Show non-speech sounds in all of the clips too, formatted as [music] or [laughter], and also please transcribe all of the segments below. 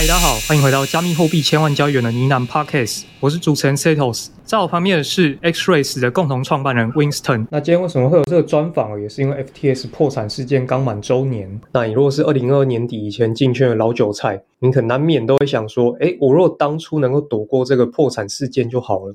嗨，大家好，欢迎回到加密货币千万交易员的呢喃 Podcast，我是主持人 Setos，在我旁边的是 Xrays 的共同创办人 Winston。那今天为什么会有这个专访？也是因为 FTS 破产事件刚满周年。那你如果是二零二二年底以前进圈的老韭菜，你可能难免都会想说，哎，我如果当初能够躲过这个破产事件就好了。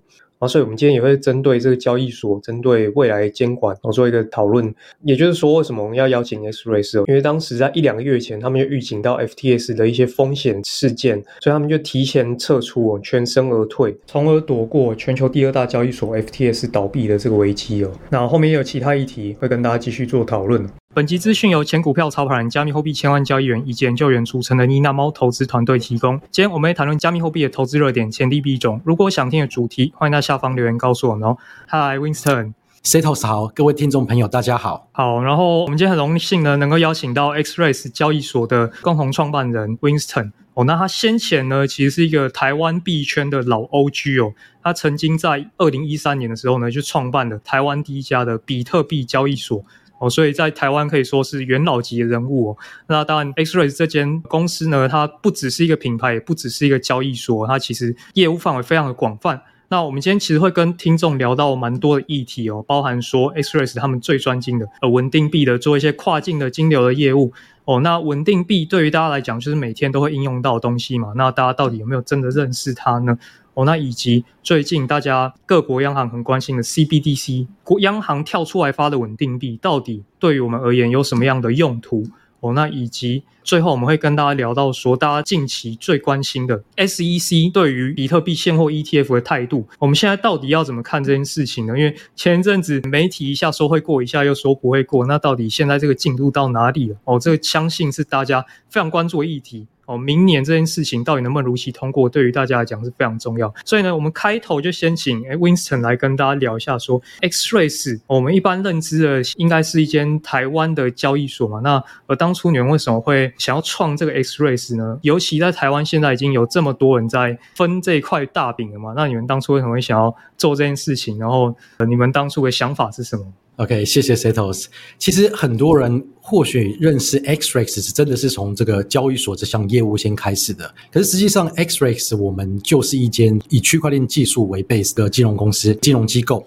所以，我们今天也会针对这个交易所，针对未来监管，然后做一个讨论。也就是说，为什么我们要邀请 XREX？因为当时在一两个月前，他们就预警到 FTS 的一些风险事件，所以他们就提前撤出，全身而退，从而躲过全球第二大交易所 FTS 倒闭的这个危机哦。那后面也有其他议题会跟大家继续做讨论。本集资讯由前股票操盘人、加密货币千万交易员以及研究员组成的妮娜猫投资团队提供。今天我们会谈论加密货币的投资热点、潜力币种。如果想听的主题，欢迎在下方留言告诉我们哦。Hi Winston，Setos 好，各位听众朋友大家好。好，然后我们今天很荣幸呢，能够邀请到 XREX 交易所的共同创办人 Winston。哦，那他先前呢，其实是一个台湾币圈的老 OG 哦。他曾经在二零一三年的时候呢，就创办了台湾第一家的比特币交易所。哦，所以在台湾可以说是元老级的人物哦。那当然，XREX 这间公司呢，它不只是一个品牌，也不只是一个交易所，它其实业务范围非常的广泛。那我们今天其实会跟听众聊到蛮多的议题哦，包含说 XREX 他们最专精的呃稳定币的做一些跨境的金流的业务哦。那稳定币对于大家来讲，就是每天都会应用到的东西嘛。那大家到底有没有真的认识它呢？哦，那以及最近大家各国央行很关心的 CBDC，国央行跳出来发的稳定币，到底对于我们而言有什么样的用途？哦，那以及最后我们会跟大家聊到说，大家近期最关心的 SEC 对于比特币现货 ETF 的态度，我们现在到底要怎么看这件事情呢？因为前一阵子媒体一下说会过，一下又说不会过，那到底现在这个进度到哪里了？哦，这个相信是大家非常关注的议题。哦，明年这件事情到底能不能如期通过，对于大家来讲是非常重要。所以呢，我们开头就先请诶 Winston 来跟大家聊一下，说 x race 我们一般认知的应该是一间台湾的交易所嘛。那而当初你们为什么会想要创这个 x race 呢？尤其在台湾现在已经有这么多人在分这一块大饼了嘛。那你们当初为什么会想要做这件事情？然后呃你们当初的想法是什么？OK，谢谢 Setos。其实很多人或许认识 XREX 是真的是从这个交易所这项业务先开始的。可是实际上，XREX 我们就是一间以区块链技术为 base 的金融公司、金融机构。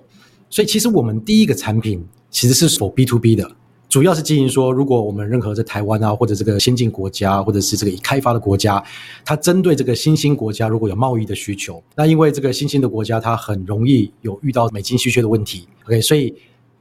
所以其实我们第一个产品其实是 for B to B 的，主要是经营说，如果我们任何在台湾啊，或者这个先进国家，或者是这个已开发的国家，它针对这个新兴国家如果有贸易的需求，那因为这个新兴的国家它很容易有遇到美金稀缺的问题。OK，所以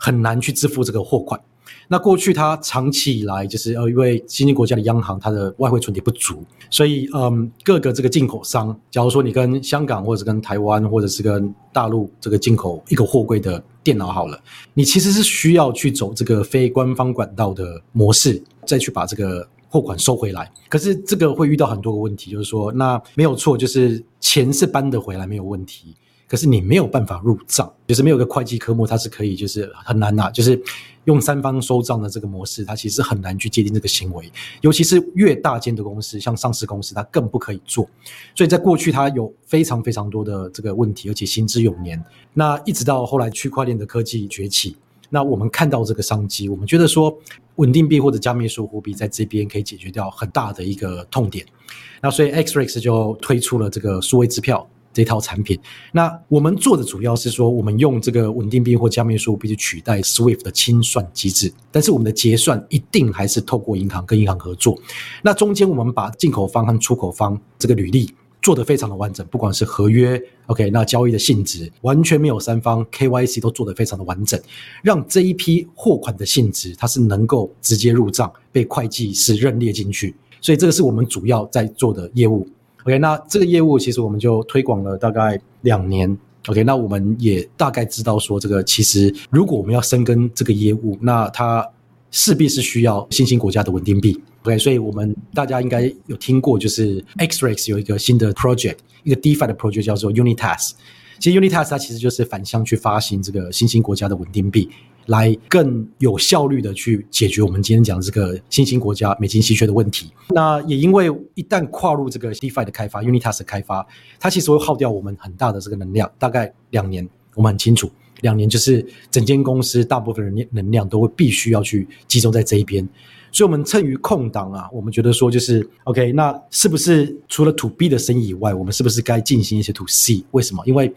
很难去支付这个货款。那过去它长期以来就是呃，因为新兴国家的央行它的外汇存底不足，所以嗯，各个这个进口商，假如说你跟香港或者跟台湾或者是跟大陆这个进口一个货柜的电脑好了，你其实是需要去走这个非官方管道的模式，再去把这个货款收回来。可是这个会遇到很多个问题，就是说那没有错，就是钱是搬得回来没有问题。可是你没有办法入账，就是没有个会计科目，它是可以，就是很难呐，就是用三方收账的这个模式，它其实很难去界定这个行为，尤其是越大间的公司，像上市公司，它更不可以做。所以在过去，它有非常非常多的这个问题，而且行之有年。那一直到后来区块链的科技崛起，那我们看到这个商机，我们觉得说稳定币或者加密数货币在这边可以解决掉很大的一个痛点。那所以 XREX 就推出了这个数位支票。这套产品，那我们做的主要是说，我们用这个稳定币或加密数货币去取代 SWIFT 的清算机制，但是我们的结算一定还是透过银行跟银行合作。那中间我们把进口方和出口方这个履历做得非常的完整，不管是合约，OK，那交易的性质完全没有三方 KYC 都做得非常的完整，让这一批货款的性质它是能够直接入账，被会计师认列进去。所以这个是我们主要在做的业务。OK，那这个业务其实我们就推广了大概两年。OK，那我们也大概知道说，这个其实如果我们要深耕这个业务，那它势必是需要新兴国家的稳定币。OK，所以我们大家应该有听过，就是 XREX 有一个新的 project，一个 DeFi 的 project 叫做 Unitas。其实 Unitas 它其实就是反向去发行这个新兴国家的稳定币。来更有效率的去解决我们今天讲的这个新兴国家美金稀缺的问题。那也因为一旦跨入这个 DeFi 的开发，Unitas 的开发，它其实会耗掉我们很大的这个能量，大概两年。我们很清楚，两年就是整间公司大部分人能量都会必须要去集中在这一边。所以，我们趁于空档啊，我们觉得说就是 OK，那是不是除了 To B 的生意以外，我们是不是该进行一些 To C？为什么？因为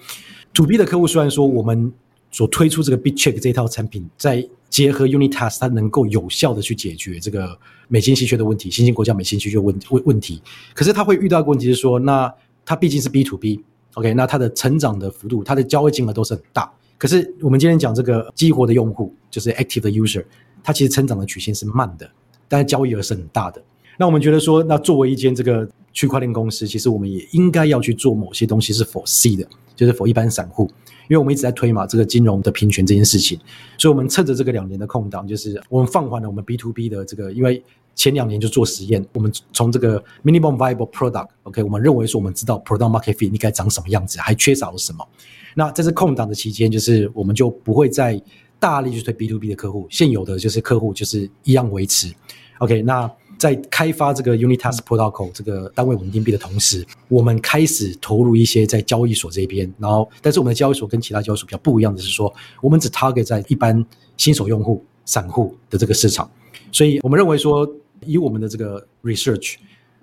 To B 的客户虽然说我们所推出这个 BitCheck 这一套产品，再结合 Unitas，它能够有效的去解决这个美金稀缺的问题，新兴国家美金稀缺问问问题。可是它会遇到一个问题是说，那它毕竟是 B to B，OK，那它的成长的幅度，它的交易金额都是很大。可是我们今天讲这个激活的用户，就是 Active 的 User，它其实成长的曲线是慢的，但是交易额是很大的。那我们觉得说，那作为一间这个区块链公司，其实我们也应该要去做某些东西是 For C 的，就是 For 一般散户。因为我们一直在推嘛，这个金融的平权这件事情，所以我们趁着这个两年的空档，就是我们放缓了我们 B to B 的这个，因为前两年就做实验，我们从这个 minimum viable product，OK，我们认为说我们知道 product market fit 应该长什么样子，还缺少了什么。那在这空档的期间，就是我们就不会再大力去推 B to B 的客户，现有的就是客户就是一样维持，OK，那。在开发这个 Unitas Protocol 这个单位稳定币的同时，我们开始投入一些在交易所这边。然后，但是我们的交易所跟其他交易所比较不一样的是说，我们只 target 在一般新手用户、散户的这个市场。所以我们认为说，以我们的这个 research，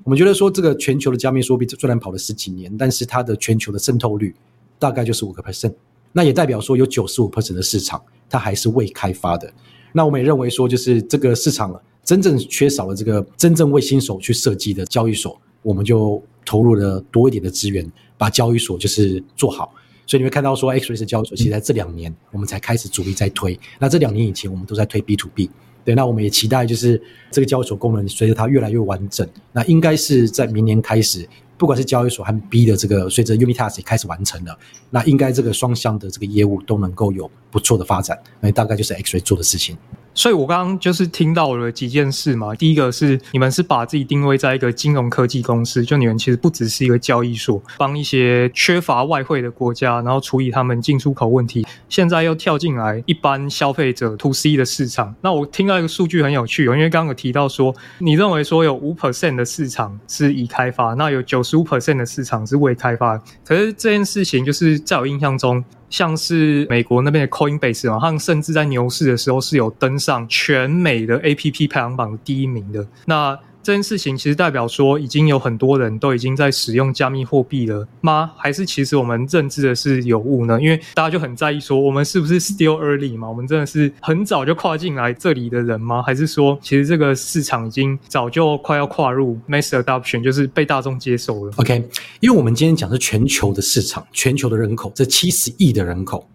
我们觉得说，这个全球的加密货币虽然跑了十几年，但是它的全球的渗透率大概就是五个 percent。那也代表说，有九十五 percent 的市场它还是未开发的。那我们也认为说，就是这个市场。真正缺少了这个真正为新手去设计的交易所，我们就投入了多一点的资源，把交易所就是做好。所以你会看到说，XREX 交易所其实在这两年我们才开始主力在推。那这两年以前我们都在推 B to B。对，那我们也期待就是这个交易所功能随着它越来越完整，那应该是在明年开始，不管是交易所和 B 的这个随着 Unitas 也开始完成了，那应该这个双向的这个业务都能够有不错的发展。那大概就是 XREX 做的事情。所以，我刚刚就是听到了几件事嘛。第一个是你们是把自己定位在一个金融科技公司，就你们其实不只是一个交易所，帮一些缺乏外汇的国家，然后处理他们进出口问题。现在又跳进来一般消费者 To C 的市场。那我听到一个数据很有趣哦，因为刚刚有提到说，你认为说有五 percent 的市场是已开发，那有九十五 percent 的市场是未开发。可是这件事情就是在我印象中。像是美国那边的 Coinbase 嘛，他们甚至在牛市的时候是有登上全美的 APP 排行榜第一名的。那这件事情其实代表说，已经有很多人都已经在使用加密货币了吗？还是其实我们认知的是有误呢？因为大家就很在意说，我们是不是 still early 嘛？我们真的是很早就跨进来这里的人吗？还是说，其实这个市场已经早就快要跨入 mass adoption，就是被大众接受了？OK，因为我们今天讲的是全球的市场，全球的人口，这七十亿的人口。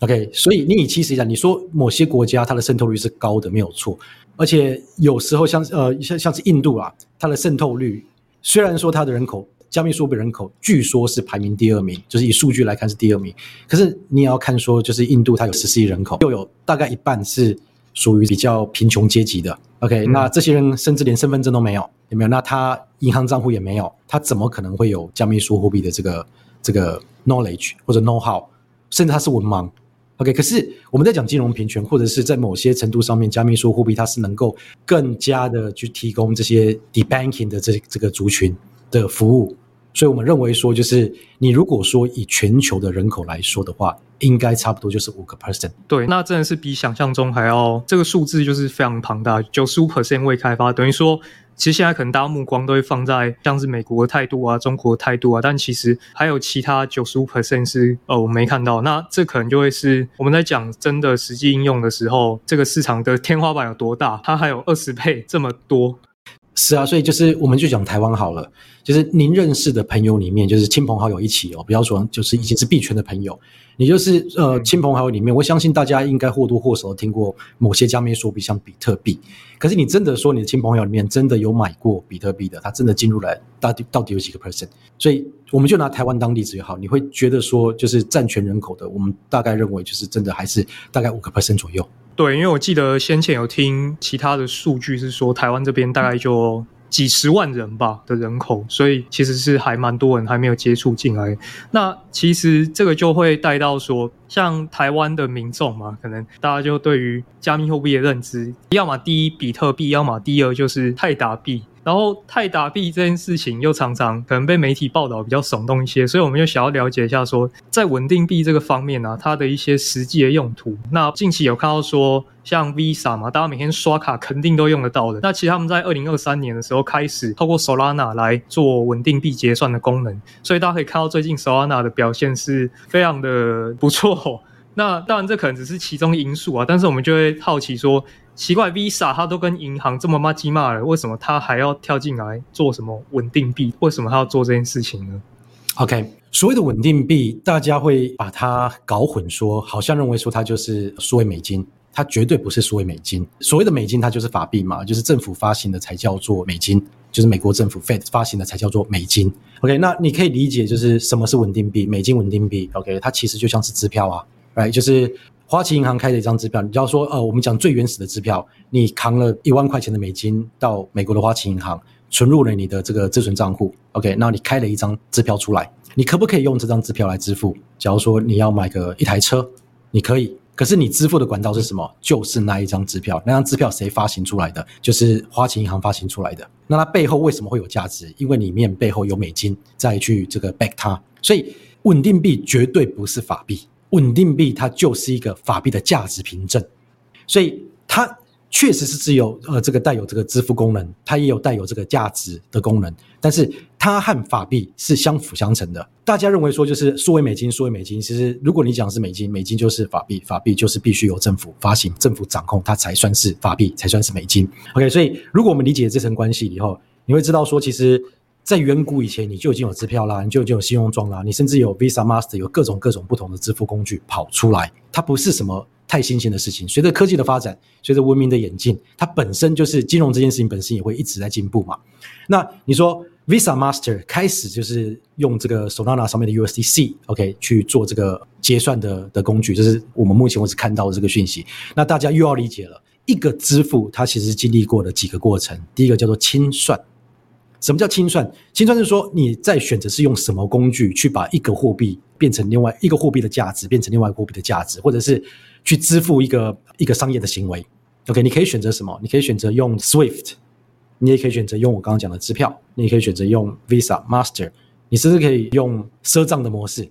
OK，所以你以七十亿来，你说某些国家它的渗透率是高的，没有错。而且有时候像呃像像是印度啊，它的渗透率虽然说它的人口加密货币人口据说是排名第二名，就是以数据来看是第二名，可是你也要看说，就是印度它有十四亿人口，又有大概一半是属于比较贫穷阶级的。OK，嗯，那这些人甚至连身份证都没有，有没有？那他银行账户也没有，他怎么可能会有加密数货币的这个这个 knowledge 或者 know how？甚至他是文盲。OK，可是我们在讲金融平权，或者是在某些程度上面，加密数货币它是能够更加的去提供这些 debanking 的这这个族群的服务，所以我们认为说，就是你如果说以全球的人口来说的话，应该差不多就是五个 percent。对，那真的是比想象中还要这个数字就是非常庞大，九十五 percent 未开发，等于说。其实现在可能大家目光都会放在像是美国的态度啊、中国的态度啊，但其实还有其他九十五 percent 是呃我没看到。那这可能就会是我们在讲真的实际应用的时候，这个市场的天花板有多大？它还有二十倍这么多。是啊，所以就是我们就讲台湾好了，就是您认识的朋友里面，就是亲朋好友一起哦，不要说就是已经是币圈的朋友，你就是呃亲朋好友里面，我相信大家应该或多或少听过某些加密货币，像比特币。可是你真的说你的亲朋好友里面真的有买过比特币的，他真的进入来到底到底有几个 percent？所以我们就拿台湾当例子也好，你会觉得说就是占全人口的，我们大概认为就是真的还是大概五个 percent 左右。对，因为我记得先前有听其他的数据是说，台湾这边大概就几十万人吧的人口，所以其实是还蛮多人还没有接触进来。那其实这个就会带到说，像台湾的民众嘛，可能大家就对于加密货币的认知，要么第一比特币，要么第二就是泰达币。然后泰达币这件事情又常常可能被媒体报道比较耸动一些，所以我们就想要了解一下说，在稳定币这个方面呢、啊，它的一些实际的用途。那近期有看到说，像 Visa 嘛，大家每天刷卡肯定都用得到的。那其实他们在二零二三年的时候开始透过 Solana 来做稳定币结算的功能，所以大家可以看到最近 Solana 的表现是非常的不错。那当然这可能只是其中因素啊，但是我们就会好奇说。奇怪，Visa 他都跟银行这么骂鸡骂了，为什么他还要跳进来做什么稳定币？为什么他要做这件事情呢？OK，所谓的稳定币，大家会把它搞混说，说好像认为说它就是数位美金，它绝对不是数位美金。所谓的美金，它就是法币嘛，就是政府发行的才叫做美金，就是美国政府 Fed 发行的才叫做美金。OK，那你可以理解就是什么是稳定币？美金稳定币，OK，它其实就像是支票啊，Right，就是。花旗银行开的一张支票，你就要说，呃，我们讲最原始的支票，你扛了一万块钱的美金到美国的花旗银行，存入了你的这个自存账户，OK，那你开了一张支票出来，你可不可以用这张支票来支付？假如说你要买个一台车，你可以，可是你支付的管道是什么？就是那一张支票，那张支票谁发行出来的？就是花旗银行发行出来的。那它背后为什么会有价值？因为里面背后有美金再去这个 back 它，所以稳定币绝对不是法币。稳定币它就是一个法币的价值凭证，所以它确实是只有呃这个带有这个支付功能，它也有带有这个价值的功能，但是它和法币是相辅相成的。大家认为说就是数位美金，数位美金，其实如果你讲是美金，美金就是法币，法币就是必须由政府发行、政府掌控，它才算是法币，才算是美金。OK，所以如果我们理解这层关系以后，你会知道说其实。在远古以前，你就已经有支票啦，你就已经有信用状啦，你甚至有 Visa、Master，有各种各种不同的支付工具跑出来。它不是什么太新鲜的事情。随着科技的发展，随着文明的演进，它本身就是金融这件事情本身也会一直在进步嘛。那你说 Visa、Master 开始就是用这个 Solana 上面的 USDC，OK 去做这个结算的的工具，这是我们目前为止看到的这个讯息。那大家又要理解了，一个支付它其实经历过的几个过程，第一个叫做清算。什么叫清算？清算是说你在选择是用什么工具去把一个货币变成另外一个货币的价值，变成另外一个货币的价值，或者是去支付一个一个商业的行为。OK，你可以选择什么？你可以选择用 Swift，你也可以选择用我刚刚讲的支票，你也可以选择用 Visa、Master，你甚至可以用赊账的模式。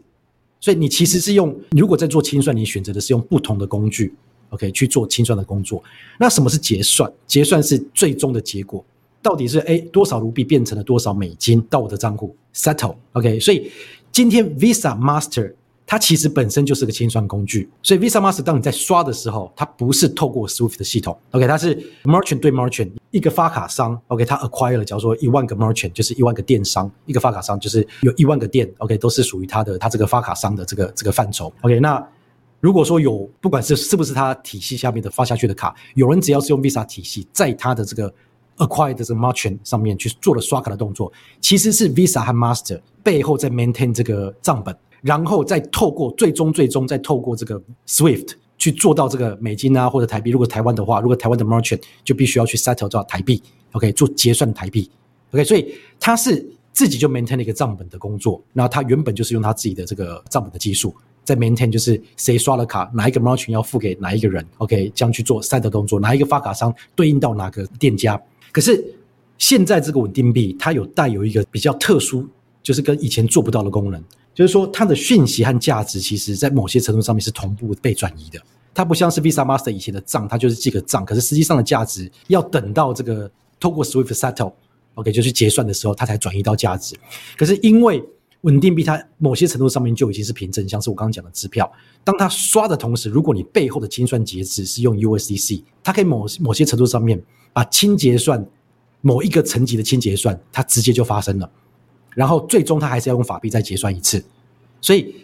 所以你其实是用，如果在做清算，你选择的是用不同的工具，OK 去做清算的工作。那什么是结算？结算是最终的结果。到底是诶多少卢比变成了多少美金到我的账户 settle，OK？所以今天 Visa Master 它其实本身就是个清算工具，所以 Visa Master 当你在刷的时候，它不是透过 Swift 的系统，OK？它是 Merchant 对 Merchant 一个发卡商，OK？它 acquire 了，假如说一万个 Merchant 就是一万个电商，一个发卡商就是有一万个店，OK？都是属于它的它这个发卡商的这个这个范畴，OK？那如果说有不管是是不是它体系下面的发下去的卡，有人只要是用 Visa 体系，在它的这个 Acquired 这个 Merchant 上面去做了刷卡的动作，其实是 Visa 和 Master 背后在 maintain 这个账本，然后再透过最终最终再透过这个 Swift 去做到这个美金啊或者台币。如果台湾的话，如果台湾的 Merchant 就必须要去 settle 到台币，OK 做结算台币，OK 所以他是自己就 maintain 了一个账本的工作。那他原本就是用他自己的这个账本的技术在 maintain，就是谁刷了卡，哪一个 Merchant 要付给哪一个人，OK 将去做 settle 动作，哪一个发卡商对应到哪个店家。可是现在这个稳定币，它有带有一个比较特殊，就是跟以前做不到的功能，就是说它的讯息和价值，其实在某些程度上面是同步被转移的。它不像是 Visa、Master 以前的账，它就是记个账，可是实际上的价值要等到这个透过 Swift Settle，OK，就是结算的时候，它才转移到价值。可是因为稳定币它某些程度上面就已经是凭证，像是我刚刚讲的支票，当它刷的同时，如果你背后的清算节制是用 USDC，它可以某某些程度上面。把清结算某一个层级的清结算，它直接就发生了，然后最终它还是要用法币再结算一次，所以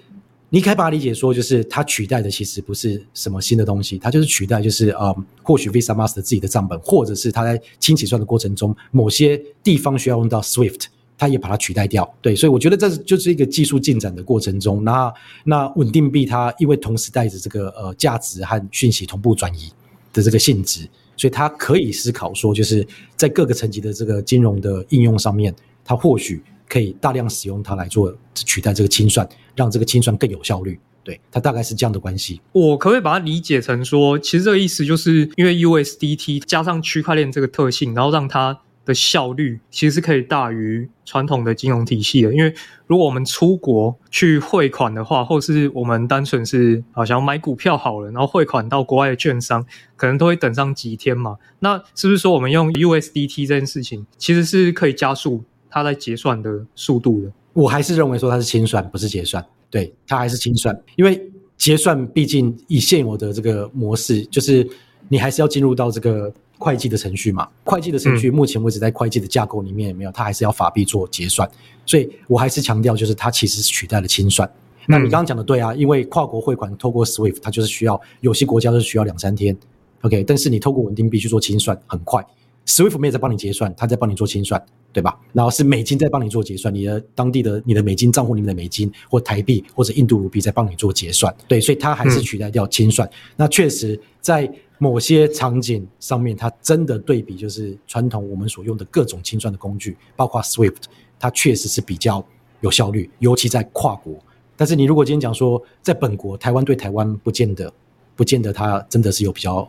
你可以把它理解说，就是它取代的其实不是什么新的东西，它就是取代，就是呃、或许 Visa Master 自己的账本，或者是它在清结算的过程中，某些地方需要用到 Swift，它也把它取代掉。对，所以我觉得这就是一个技术进展的过程中，那那稳定币它因为同时带着这个呃价值和讯息同步转移的这个性质，所以他可以思考说，就是在各个层级的这个金融的应用上面，他或许。可以大量使用它来做取代这个清算，让这个清算更有效率。对，它大概是这样的关系。我可不可以把它理解成说，其实这个意思就是因为 USDT 加上区块链这个特性，然后让它的效率其实是可以大于传统的金融体系的。因为如果我们出国去汇款的话，或是我们单纯是好像买股票好了，然后汇款到国外的券商，可能都会等上几天嘛。那是不是说我们用 USDT 这件事情，其实是可以加速？它在结算的速度的，我还是认为说它是清算，不是结算。对，它还是清算，因为结算毕竟以现有的这个模式，就是你还是要进入到这个会计的程序嘛。会计的程序目前为止在会计的架构里面也没有，它还是要法币做结算。所以我还是强调，就是它其实是取代了清算。那你刚刚讲的对啊，因为跨国汇款透过 SWIFT，它就是需要有些国家都是需要两三天，OK，但是你透过稳定币去做清算很快。SWIFT 没有在帮你结算，它在帮你做清算，对吧？然后是美金在帮你做结算，你的当地的你的美金账户里面的美金或台币或者印度卢比在帮你做结算，对，所以它还是取代掉清算。嗯、那确实在某些场景上面，它真的对比就是传统我们所用的各种清算的工具，包括 SWIFT，它确实是比较有效率，尤其在跨国。但是你如果今天讲说在本国台湾对台湾，不见得不见得它真的是有比较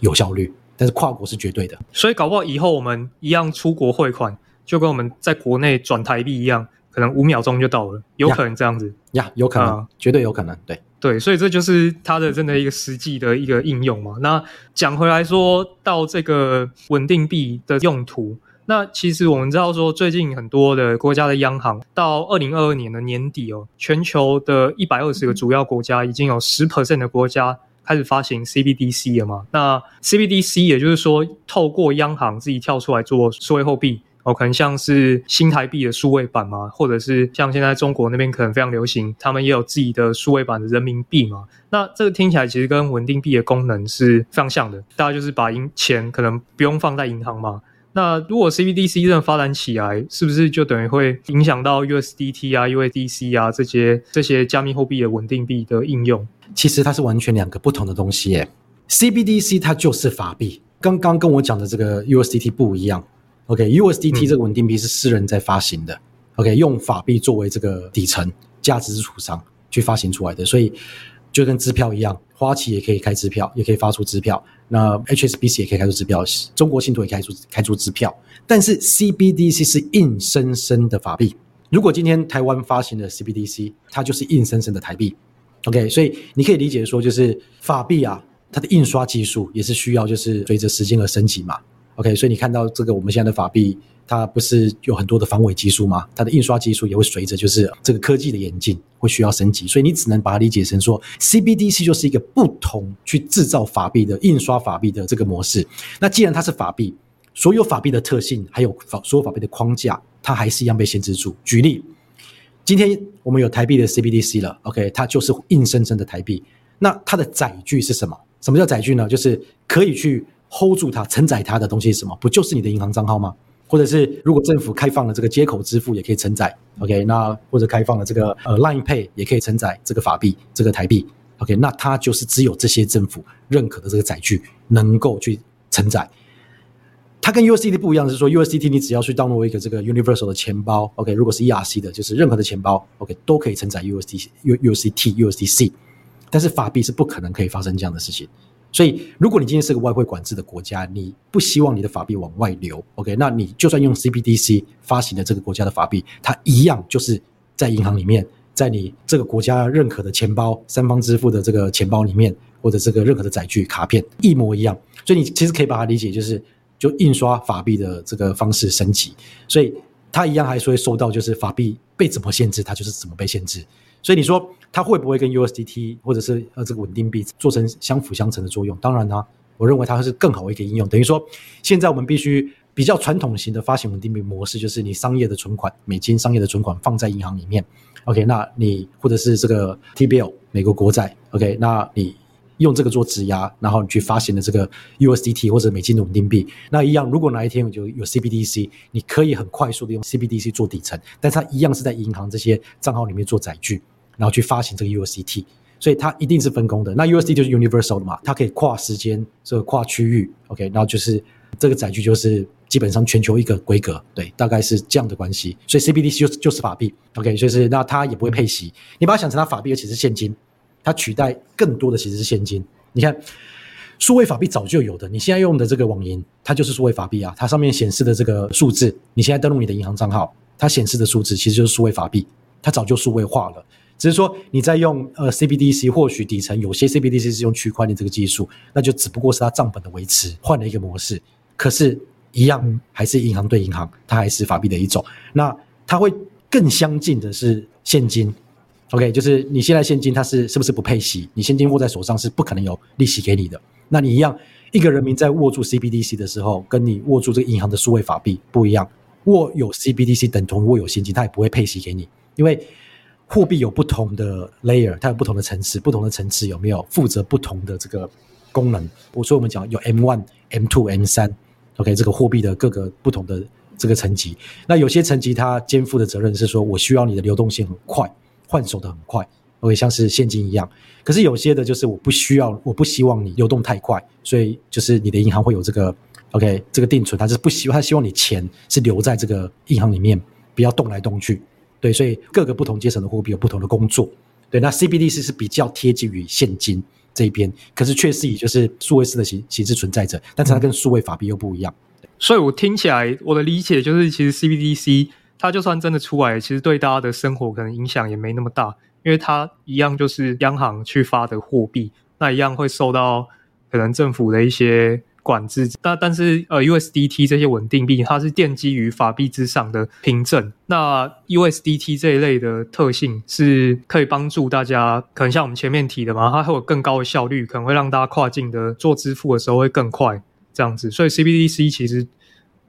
有效率。但是跨国是绝对的，所以搞不好以后我们一样出国汇款，就跟我们在国内转台币一样，可能五秒钟就到了，有可能这样子呀，有可能，绝对有可能，对对，所以这就是它的真的一个实际的一个应用嘛。那讲回来说到这个稳定币的用途，那其实我们知道说，最近很多的国家的央行到二零二二年的年底哦，全球的一百二十个主要国家已经有十 percent 的国家。开始发行 CBDC 了嘛？那 CBDC 也就是说，透过央行自己跳出来做数位货币哦，可能像是新台币的数位版嘛，或者是像现在中国那边可能非常流行，他们也有自己的数位版的人民币嘛。那这个听起来其实跟稳定币的功能是非常像的，大家就是把银钱可能不用放在银行嘛。那如果 CBDC 真的发展起来，是不是就等于会影响到 USDT 啊、USDC 啊这些这些加密货币的稳定币的应用？其实它是完全两个不同的东西耶。CBDC 它就是法币，刚刚跟我讲的这个 USDT 不一样。OK，USDT、okay, 这个稳定币是私人在发行的。嗯、OK，用法币作为这个底层价值储藏去发行出来的，所以就跟支票一样，花旗也可以开支票，也可以发出支票。那 HSBC 也可以开出支票，中国信托也开出开出支票。但是 CBDC 是硬生生的法币。如果今天台湾发行的 CBDC，它就是硬生生的台币。OK，所以你可以理解说，就是法币啊，它的印刷技术也是需要，就是随着时间而升级嘛。OK，所以你看到这个我们现在的法币，它不是有很多的防伪技术吗？它的印刷技术也会随着就是这个科技的演进，会需要升级。所以你只能把它理解成说，CBDC 就是一个不同去制造法币的印刷法币的这个模式。那既然它是法币，所有法币的特性还有法所有法币的框架，它还是一样被限制住。举例。今天我们有台币的 CBDC 了，OK，它就是硬生生的台币。那它的载具是什么？什么叫载具呢？就是可以去 hold 住它、承载它的东西是什么？不就是你的银行账号吗？或者是如果政府开放了这个接口支付，也可以承载，OK，那或者开放了这个呃 Line Pay，也可以承载这个法币、这个台币，OK，那它就是只有这些政府认可的这个载具能够去承载。它跟 USDT 不一样的，是说 USDT 你只要去 download 一个这个 universal 的钱包，OK，如果是 ERC 的，就是任何的钱包，OK，都可以承载 USDT、USDT、USDC。但是法币是不可能可以发生这样的事情。所以，如果你今天是个外汇管制的国家，你不希望你的法币往外流，OK，那你就算用 CBDC 发行的这个国家的法币，它一样就是在银行里面，在你这个国家认可的钱包、三方支付的这个钱包里面，或者这个任何的载具、卡片一模一样。所以，你其实可以把它理解就是。就印刷法币的这个方式升级，所以它一样还是会受到，就是法币被怎么限制，它就是怎么被限制。所以你说它会不会跟 USDT 或者是呃这个稳定币做成相辅相成的作用？当然呢、我认为它是更好的一个应用。等于说，现在我们必须比较传统型的发行稳定币模式，就是你商业的存款，美金商业的存款放在银行里面，OK，那你或者是这个 TBL 美国国债，OK，那你用这个做质押，然后你去发行的这个 USDT 或者美金的稳定币，那一样，如果哪一天就有 CBDC，你可以很快速的用 CBDC 做底层，但它一样是在银行这些账号里面做载具，然后去发行这个 USDT，所以它一定是分工的。那 USDT 就是 universal 的嘛，它可以跨时间，这个跨区域，OK，然后就是这个载具就是。基本上全球一个规格，对，大概是这样的关系。所以 CBDC 就是就是法币，OK，所以是那它也不会配息。你把它想成它法币，而且是现金，它取代更多的其实是现金。你看，数位法币早就有的，你现在用的这个网银，它就是数位法币啊。它上面显示的这个数字，你现在登录你的银行账号，它显示的数字其实就是数位法币，它早就数位化了。只是说你在用呃 CBDC，或许底层有些 CBDC 是用区块链这个技术，那就只不过是它账本的维持换了一个模式，可是。一样还是银行对银行，它还是法币的一种。那它会更相近的是现金，OK，就是你现在现金它是是不是不配息？你现金握在手上是不可能有利息给你的。那你一样，一个人民在握住 CBDC 的时候，跟你握住这个银行的数位法币不一样。握有 CBDC 等同握有现金，它也不会配息给你，因为货币有不同的 layer，它有不同的层次，不同的层次有没有负责不同的这个功能？我说我们讲有 M one、M two、M 三。OK，这个货币的各个不同的这个层级，那有些层级它肩负的责任是说，我需要你的流动性很快，换手的很快，OK，像是现金一样。可是有些的就是我不需要，我不希望你流动太快，所以就是你的银行会有这个 OK，这个定存，它是不希望，它希望你钱是留在这个银行里面，不要动来动去。对，所以各个不同阶层的货币有不同的工作。对，那 CBDC 是比较贴近于现金。这一边，可是确实以就是数位式的形形式存在着，但是它跟数位法币又不一样。所以我听起来，我的理解就是，其实 CBDC 它就算真的出来，其实对大家的生活可能影响也没那么大，因为它一样就是央行去发的货币，那一样会受到可能政府的一些。管制，但但是呃，USDT 这些稳定币，它是奠基于法币之上的凭证。那 USDT 这一类的特性是可以帮助大家，可能像我们前面提的嘛，它会有更高的效率，可能会让大家跨境的做支付的时候会更快，这样子。所以 CBDC 其实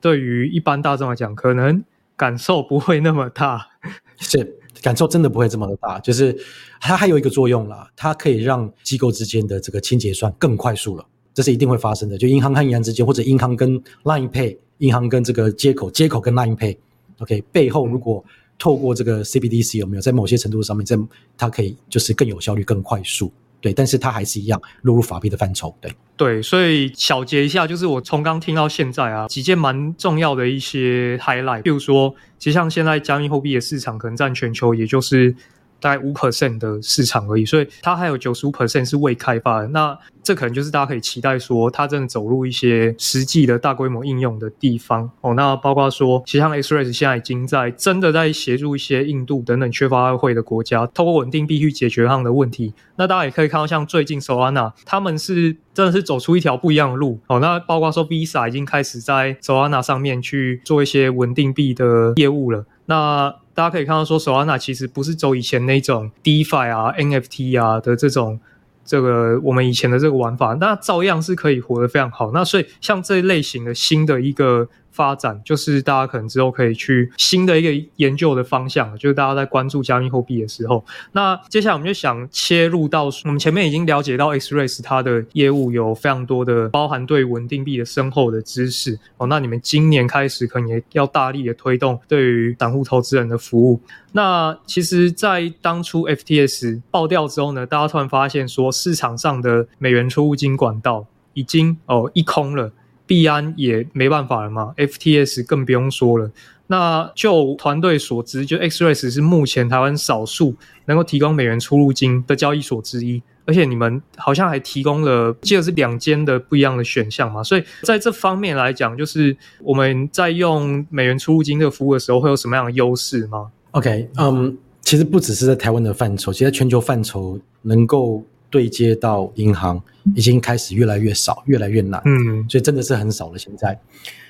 对于一般大众来讲，可能感受不会那么大，[laughs] 是感受真的不会这么的大。就是它还有一个作用啦，它可以让机构之间的这个清结算更快速了。这是一定会发生的，就银行和银行之间，或者银行跟 Line Pay，银行跟这个接口，接口跟 Line Pay，OK，背后如果透过这个 CBDC 有没有在某些程度上面，在它可以就是更有效率、更快速，对，但是它还是一样落入法币的范畴，对，对，所以小结一下，就是我从刚听到现在啊，几件蛮重要的一些 highlight，比如说，其实像现在加密货币的市场可能占全球，也就是。大概五 percent 的市场而已，所以它还有九十五 percent 是未开发的。那这可能就是大家可以期待说，它真的走入一些实际的大规模应用的地方哦。那包括说，其实像 XREX 现在已经在真的在协助一些印度等等缺乏外汇的国家，透过稳定币去解决他们的问题。那大家也可以看到，像最近 Solana 他们是真的是走出一条不一样的路哦。那包括说 Visa 已经开始在 Solana 上面去做一些稳定币的业务了。那大家可以看到，说 Solana 其实不是走以前那种 DeFi 啊、NFT 啊的这种这个我们以前的这个玩法，那照样是可以活得非常好。那所以像这一类型的新的一个。发展就是大家可能之后可以去新的一个研究的方向，就是大家在关注加密货币的时候。那接下来我们就想切入到我们前面已经了解到 Xrace 它的业务有非常多的包含对稳定币的深厚的知识哦。那你们今年开始可能也要大力的推动对于散户投资人的服务。那其实，在当初 FTS 爆掉之后呢，大家突然发现说市场上的美元出入金管道已经哦一空了。币安也没办法了嘛，FTS 更不用说了。那就团队所知，就 XREX 是目前台湾少数能够提供美元出入金的交易所之一，而且你们好像还提供了，记得是两间的不一样的选项嘛。所以在这方面来讲，就是我们在用美元出入金这个服务的时候，会有什么样的优势吗？OK，嗯、其实不只是在台湾的范畴，其实在全球范畴能够。对接到银行已经开始越来越少，越来越难，嗯，所以真的是很少了。现在，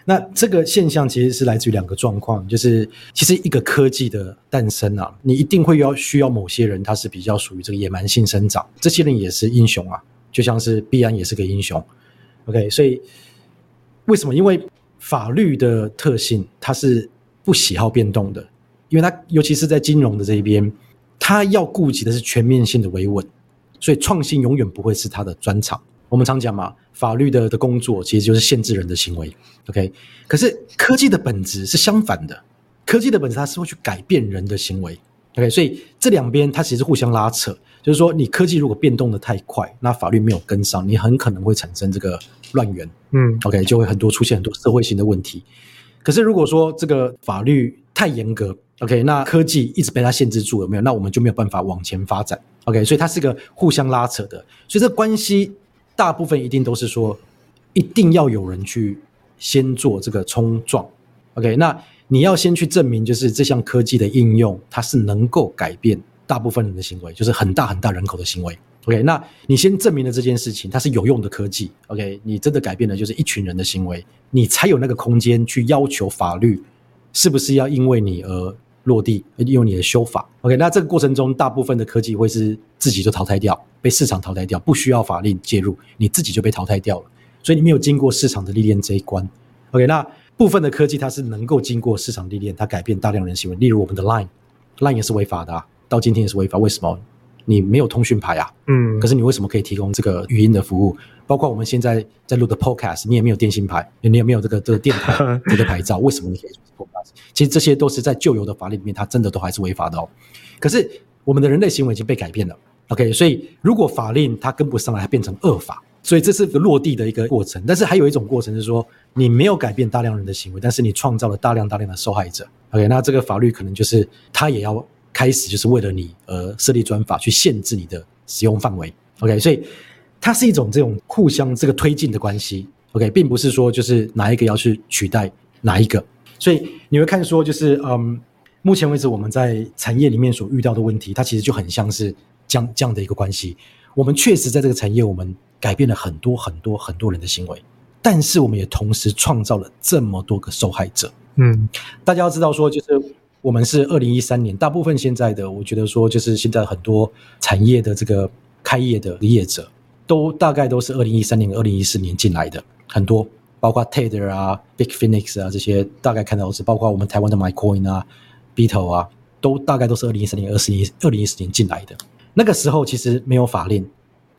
那这个现象其实是来自于两个状况，就是其实一个科技的诞生啊，你一定会要需要某些人，他是比较属于这个野蛮性生长，这些人也是英雄啊，就像是必安也是个英雄。OK，所以为什么？因为法律的特性，它是不喜好变动的，因为它尤其是在金融的这一边，它要顾及的是全面性的维稳，所以创新永远不会是他的专长。我们常讲嘛，法律的的工作其实就是限制人的行为，OK？可是科技的本质是相反的，科技的本质它是会去改变人的行为，OK？所以这两边它其实互相拉扯。就是说，你科技如果变动的太快，那法律没有跟上，你很可能会产生这个乱源。嗯，OK，就会很多出现很多社会性的问题。可是如果说这个法律太严格，OK，那科技一直被它限制住，有没有？那我们就没有办法往前发展。OK，所以它是个互相拉扯的。所以这关系大部分一定都是说，一定要有人去先做这个冲撞。OK，那你要先去证明，就是这项科技的应用，它是能够改变。大部分人的行为就是很大很大人口的行为。OK，那你先证明了这件事情，它是有用的科技。OK，你真的改变了就是一群人的行为，你才有那个空间去要求法律是不是要因为你而落地，利用你的修法。OK，那这个过程中，大部分的科技会是自己就淘汰掉，被市场淘汰掉，不需要法令介入，你自己就被淘汰掉了。所以你没有经过市场的历练这一关。OK，那部分的科技它是能够经过市场历练，它改变大量人行为。例如我们的 Line，Line 也是违法的啊。到今天也是违法，为什么？你没有通讯牌啊？嗯，可是你为什么可以提供这个语音的服务？包括我们现在在录的 Podcast，你也没有电信牌，你也没有这个这个电台 [laughs] 这个牌照，为什么你可以做 Podcast？其实这些都是在旧有的法律里面，它真的都还是违法的哦。可是我们的人类行为已经被改变了，OK？所以如果法令它跟不上来，它变成恶法，所以这是个落地的一个过程。但是还有一种过程是说，你没有改变大量人的行为，但是你创造了大量大量的受害者，OK？那这个法律可能就是它也要。开始就是为了你而设立专法去限制你的使用范围，OK，所以它是一种这种互相这个推进的关系，OK，并不是说就是哪一个要去取代哪一个，所以你会看说就是嗯，目前为止我们在产业里面所遇到的问题，它其实就很像是这样这样的一个关系。我们确实在这个产业，我们改变了很多很多很多人的行为，但是我们也同时创造了这么多个受害者。嗯，大家要知道说就是。我们是二零一三年，大部分现在的，我觉得说就是现在很多产业的这个开业的业者，都大概都是二零一三年、二零一四年进来的，很多，包括 Tether 啊、Big Phoenix 啊这些，大概看到是包括我们台湾的 MyCoin 啊、Beetle 啊，都大概都是二零一三年、二十一、二零一四年进来的。那个时候其实没有法令，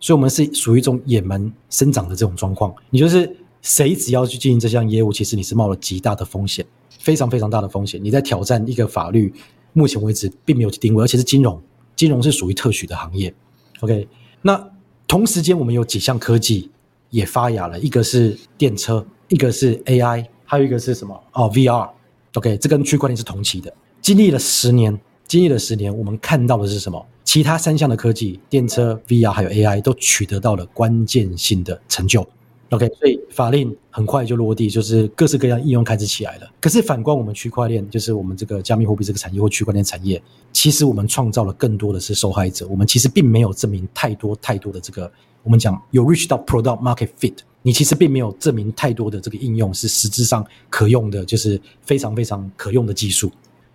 所以我们是属于一种野蛮生长的这种状况。你就是谁只要去经营这项业务，其实你是冒了极大的风险。非常非常大的风险，你在挑战一个法律，目前为止并没有去定位，而且是金融，金融是属于特许的行业。OK，那同时间我们有几项科技也发芽了，一个是电车，一个是 AI，还有一个是什么？哦，VR。OK，这跟区块链是同期的。经历了十年，经历了十年，我们看到的是什么？其他三项的科技，电车、VR 还有 AI 都取得到了关键性的成就。OK，所以法令很快就落地，就是各式各样应用开始起来了。可是反观我们区块链，就是我们这个加密货币这个产业或区块链产业，其实我们创造了更多的是受害者。我们其实并没有证明太多太多的这个，我们讲有 reach 到 product market fit，你其实并没有证明太多的这个应用是实质上可用的，就是非常非常可用的技术。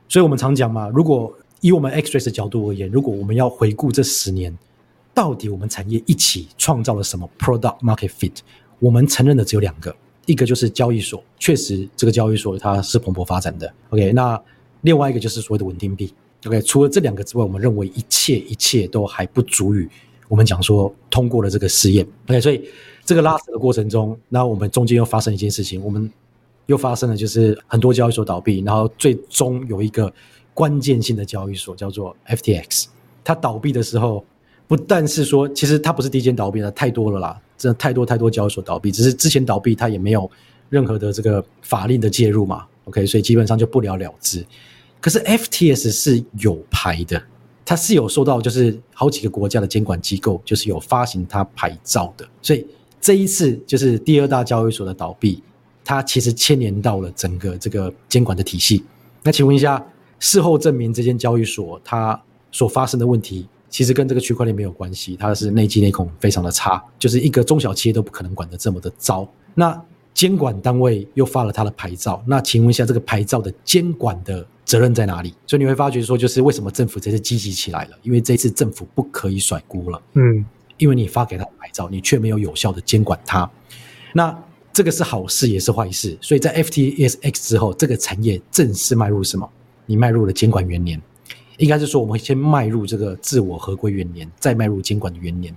所以我们常讲嘛，如果以我们 XREX 的角度而言，如果我们要回顾这十年，到底我们产业一起创造了什么 product market fit？我们承认的只有两个，一个就是交易所，确实这个交易所它是蓬勃发展的。OK，那另外一个就是所谓的稳定币。OK，除了这两个之外，我们认为一切一切都还不足以我们讲说通过了这个试验。OK，所以这个拉扯的过程中，那我们中间又发生一件事情，我们又发生了就是很多交易所倒闭，然后最终有一个关键性的交易所叫做 FTX，它倒闭的时候，不但是说其实它不是第一间倒闭的，太多了啦。真的太多太多交易所倒闭，只是之前倒闭，它也没有任何的这个法令的介入嘛。OK，所以基本上就不了了之。可是 FTS 是有牌的，它是有受到就是好几个国家的监管机构就是有发行它牌照的。所以这一次就是第二大交易所的倒闭，它其实牵连到了整个这个监管的体系。那请问一下，事后证明这间交易所它所发生的问题，其实跟这个区块链没有关系，它是内机内控非常的差，就是一个中小企业都不可能管得这么的糟。那监管单位又发了他的牌照，那请问一下，这个牌照的监管的责任在哪里？所以你会发觉说，就是为什么政府这次积极起来了？因为这次政府不可以甩锅了，嗯，因为你发给他的牌照，你却没有有效的监管他。那这个是好事也是坏事。所以在 FTSX 之后，这个产业正式迈入什么？你迈入了监管元年，应该是说我们先迈入这个自我合规元年，再迈入监管的元年。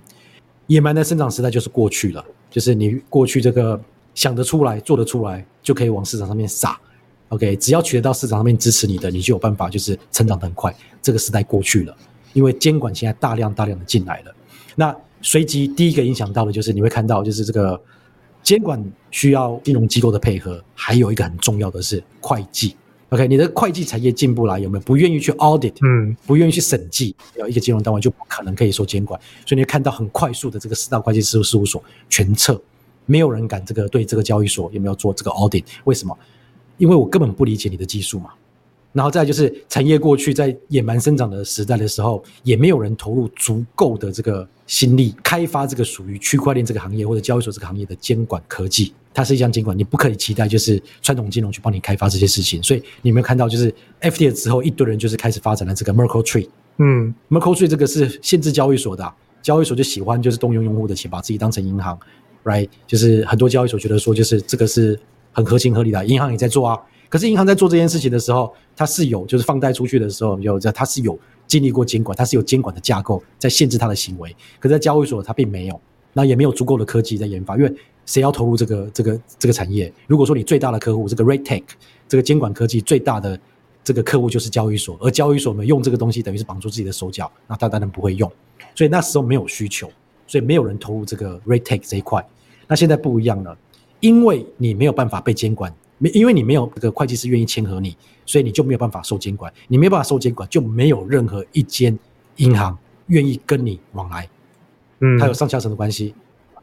野蛮的生长时代就是过去了，就是你过去这个想得出来、做得出来，就可以往市场上面撒。OK，只要取得到市场上面支持你的，你就有办法就是成长得很快。这个时代过去了，因为监管现在大量大量的进来了。那随即第一个影响到的就是你会看到，就是这个监管需要金融机构的配合，还有一个很重要的是会计。OK，你的会计产业进不来，有没有不愿意去 audit？嗯，不愿意去审计，有一个金融单位就不可能可以受监管，所以你会看到很快速的这个四大会计师事务所全撤，没有人敢这个对这个交易所有没有做这个 audit？为什么？因为我根本不理解你的技术嘛。然后再就是产业过去在野蛮生长的时代的时候，也没有人投入足够的这个心力开发这个属于区块链这个行业或者交易所这个行业的监管科技。它是一项监管，你不可以期待就是传统金融去帮你开发这些事情。所以你有没有看到，就是 FTX 之后一堆人就是开始发展了这个 Merkle Tree。嗯，Merkle Tree 这个是限制交易所的啊，交易所就喜欢就是动用用户的钱，把自己当成银行，right？就是很多交易所觉得说，就是这个是很合情合理的，银行也在做啊。可是银行在做这件事情的时候，它是有就是放贷出去的时候有它是有经历过监管，它是有监管的架构在限制它的行为。可在交易所它并没有，那也没有足够的科技在研发，因为。谁要投入这个这个这个产业？如果说你最大的客户这个 RegTech 这个监管科技最大的这个客户就是交易所，而交易所们用这个东西等于是绑住自己的手脚，那他当然不会用。所以那时候没有需求，所以没有人投入这个 RegTech 这一块。那现在不一样了，因为你没有办法被监管，没因为你没有这个会计师愿意签合你，所以你就没有办法受监管。你没有办法受监管，就没有任何一间银行愿意跟你往来。嗯，它有上下层的关系，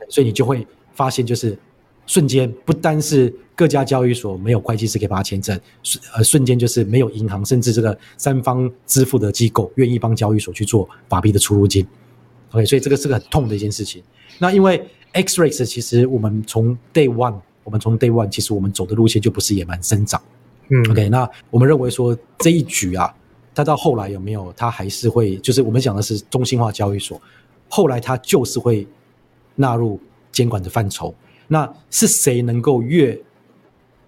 所以你就会。发现就是瞬间，不单是各家交易所没有会计师可以帮他签证，瞬呃瞬间就是没有银行，甚至这个三方支付的机构愿意帮交易所去做法币的出入金。OK，所以这个是个很痛的一件事情。那因为 XREX 其实我们从 Day One，我们从 Day One 其实我们走的路线就不是野蛮生长。嗯，OK，那我们认为说这一局啊，它到后来有没有，它还是会就是我们讲的是中心化交易所，后来它就是会纳入。监管的范畴，那是谁能够越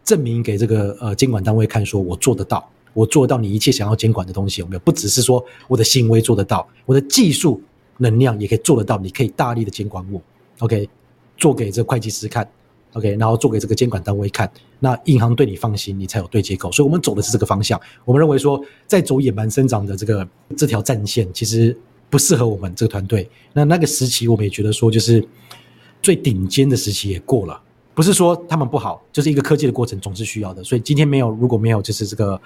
证明给这个呃监管单位看，说我做得到，我做得到你一切想要监管的东西有没有？不只是说我的行为做得到，我的技术能量也可以做得到，你可以大力的监管我，OK，做给这会计师看，OK，然后做给这个监管单位看，那银行对你放心，你才有对接口。所以我们走的是这个方向。我们认为说，在走野蛮生长的这个这条战线，其实不适合我们这个团队。那那个时期，我们也觉得说，就是。最顶尖的时期也过了，不是说他们不好，就是一个科技的过程总是需要的。所以今天没有，如果没有就是这个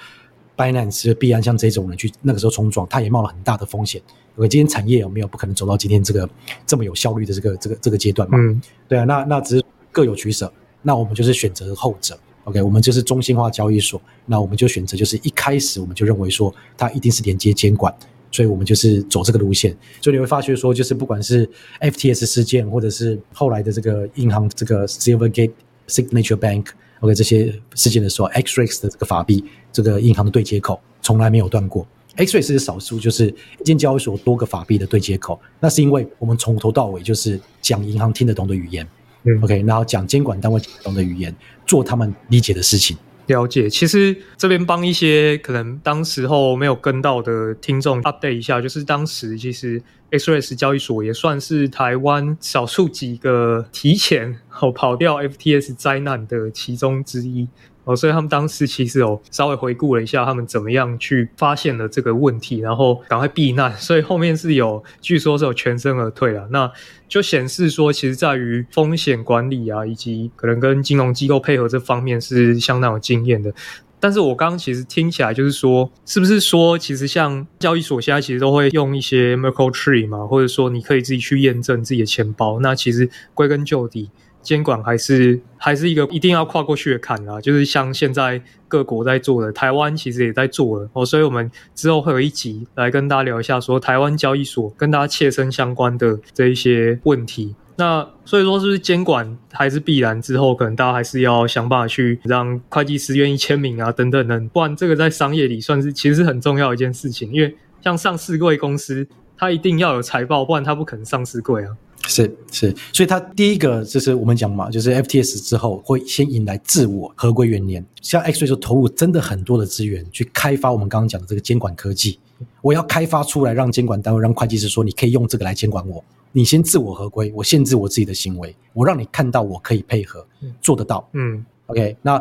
Binance、币安像这种人去那个时候冲撞，他也冒了很大的风险。因为今天产业有没有不可能走到今天这个这么有效率的这个这个这个阶段嘛？嗯，对啊，那那只是各有取舍。那我们就是选择后者。OK，我们就是中心化交易所，那我们就选择就是一开始我们就认为说它一定是连接监管。所以我们就是走这个路线，所以你会发觉说，就是不管是 FTS 事件，或者是后来的这个银行这个 Silvergate Signature Bank，OK、这些事件的时候，XREX 的这个法币，这个银行的对接口从来没有断过。XREX 是少数，就是一间交易所多个法币的对接口，那是因为我们从头到尾就是讲银行听得懂的语言，嗯，OK，然后讲监管单位懂的语言，做他们理解的事情。了解，其实这边帮一些可能当时候没有跟到的听众 update 一下，就是当时其实 XREX 交易所也算是台湾少数几个提前哦跑掉 FTS 灾难的其中之一。哦，所以他们当时其实有稍微回顾了一下，他们怎么样去发现了这个问题，然后赶快避难。所以后面是有，据说是有全身而退了。那就显示说，其实在于风险管理啊，以及可能跟金融机构配合这方面是相当有经验的。但是我刚刚其实听起来就是说，是不是说，其实像交易所现在其实都会用一些 Merkle Tree 嘛，或者说你可以自己去验证自己的钱包。那其实归根究底。监管还是还是一个一定要跨过去的坎啊，就是像现在各国在做的，台湾其实也在做了哦，所以我们之后会有一集来跟大家聊一下，说台湾交易所跟大家切身相关的这一些问题。那所以说，是不是监管还是必然？之后可能大家还是要想办法去让会计师愿意签名啊，等等等，不然这个在商业里算是其实是很重要的一件事情，因为像上市柜公司，它一定要有财报，不然它不可能上市柜啊。是是，所以它第一个就是我们讲嘛，就是 FTS 之后会先迎来自我合规元年，像 X-Ray 就投入真的很多的资源去开发我们刚刚讲的这个监管科技。我要开发出来，让监管单位、让会计师说，你可以用这个来监管我。你先自我合规，我限制我自己的行为，我让你看到我可以配合，做得到。嗯，OK，那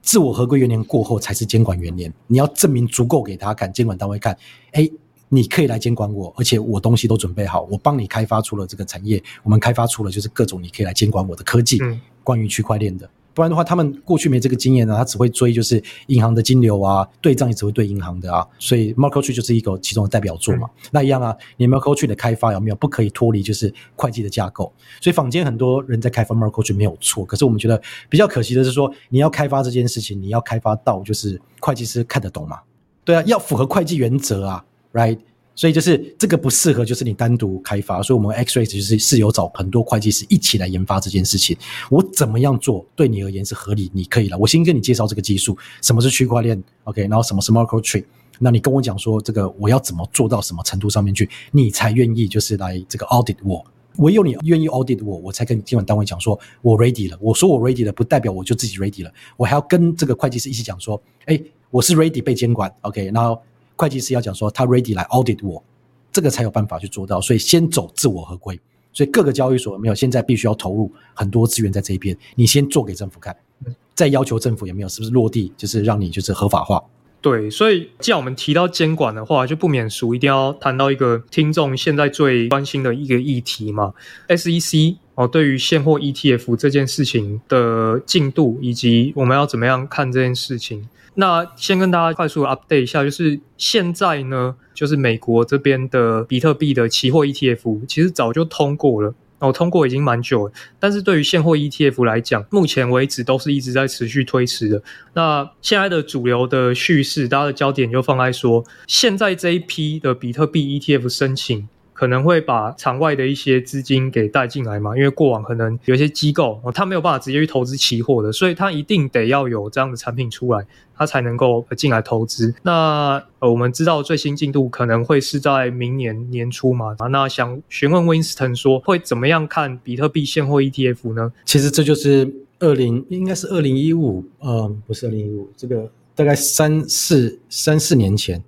自我合规元年过后才是监管元年，你要证明足够给他看，监管单位看，哎。你可以来监管我，而且我东西都准备好，我帮你开发出了这个产业，我们开发出了就是各种你可以来监管我的科技，嗯、关于区块链的。不然的话，他们过去没这个经验呢，他只会追就是银行的金流啊，对账也只会对银行的啊。所以 Merkle Tree 就是一个其中的代表作嘛。嗯、那一样啊，你 Merkle Tree 的开发有没有不可以脱离就是会计的架构？所以坊间很多人在开发 Merkle Tree 没有错，可是我们觉得比较可惜的是说，你要开发这件事情，你要开发到就是会计师看得懂嘛？对啊，要符合会计原则啊，right？所以就是这个不适合，就是你单独开发。所以我们 X-Ray 就是是有找很多会计师一起来研发这件事情。我怎么样做对你而言是合理？你可以了。我先跟你介绍这个技术，什么是区块链？OK，然后什么是 Micro Tree？那你跟我讲说这个我要怎么做到什么程度上面去，你才愿意就是来这个 audit 我。唯有你愿意 audit 我，我才跟监管单位讲说我 ready 了。我说我 ready 了，不代表我就自己 ready 了。我还要跟这个会计师一起讲说，哎，我是 ready 被监管。OK，然后。会计师要讲说他 ready 来 audit 我，这个才有办法去做到。所以先走自我合规。所以各个交易所有没有现在必须要投入很多资源在这一边。你先做给政府看，再要求政府有没有是不是落地，就是让你就是合法化。对，所以既然我们提到监管的话，就不免俗一定要谈到一个听众现在最关心的一个议题嘛，SEC 哦，对于现货 ETF 这件事情的进度，以及我们要怎么样看这件事情。那先跟大家快速 update 一下，就是现在呢，就是美国这边的比特币的期货 ETF 其实早就通过了，哦，通过已经蛮久了。但是对于现货 ETF 来讲，目前为止都是一直在持续推迟的。那现在的主流的叙事，大家的焦点就放在说，现在这一批的比特币 ETF 申请。可能会把场外的一些资金给带进来嘛，因为过往可能有一些机构哦，他没有办法直接去投资期货的，所以他一定得要有这样的产品出来，他才能够进来投资。那呃，我们知道最新进度可能会是在明年年初嘛，那想询问 Winston 说，会怎么样看比特币现货 ETF 呢？其实这就是二零，应该是二零一五，呃，不是二零一五，这个大概三四三四年前，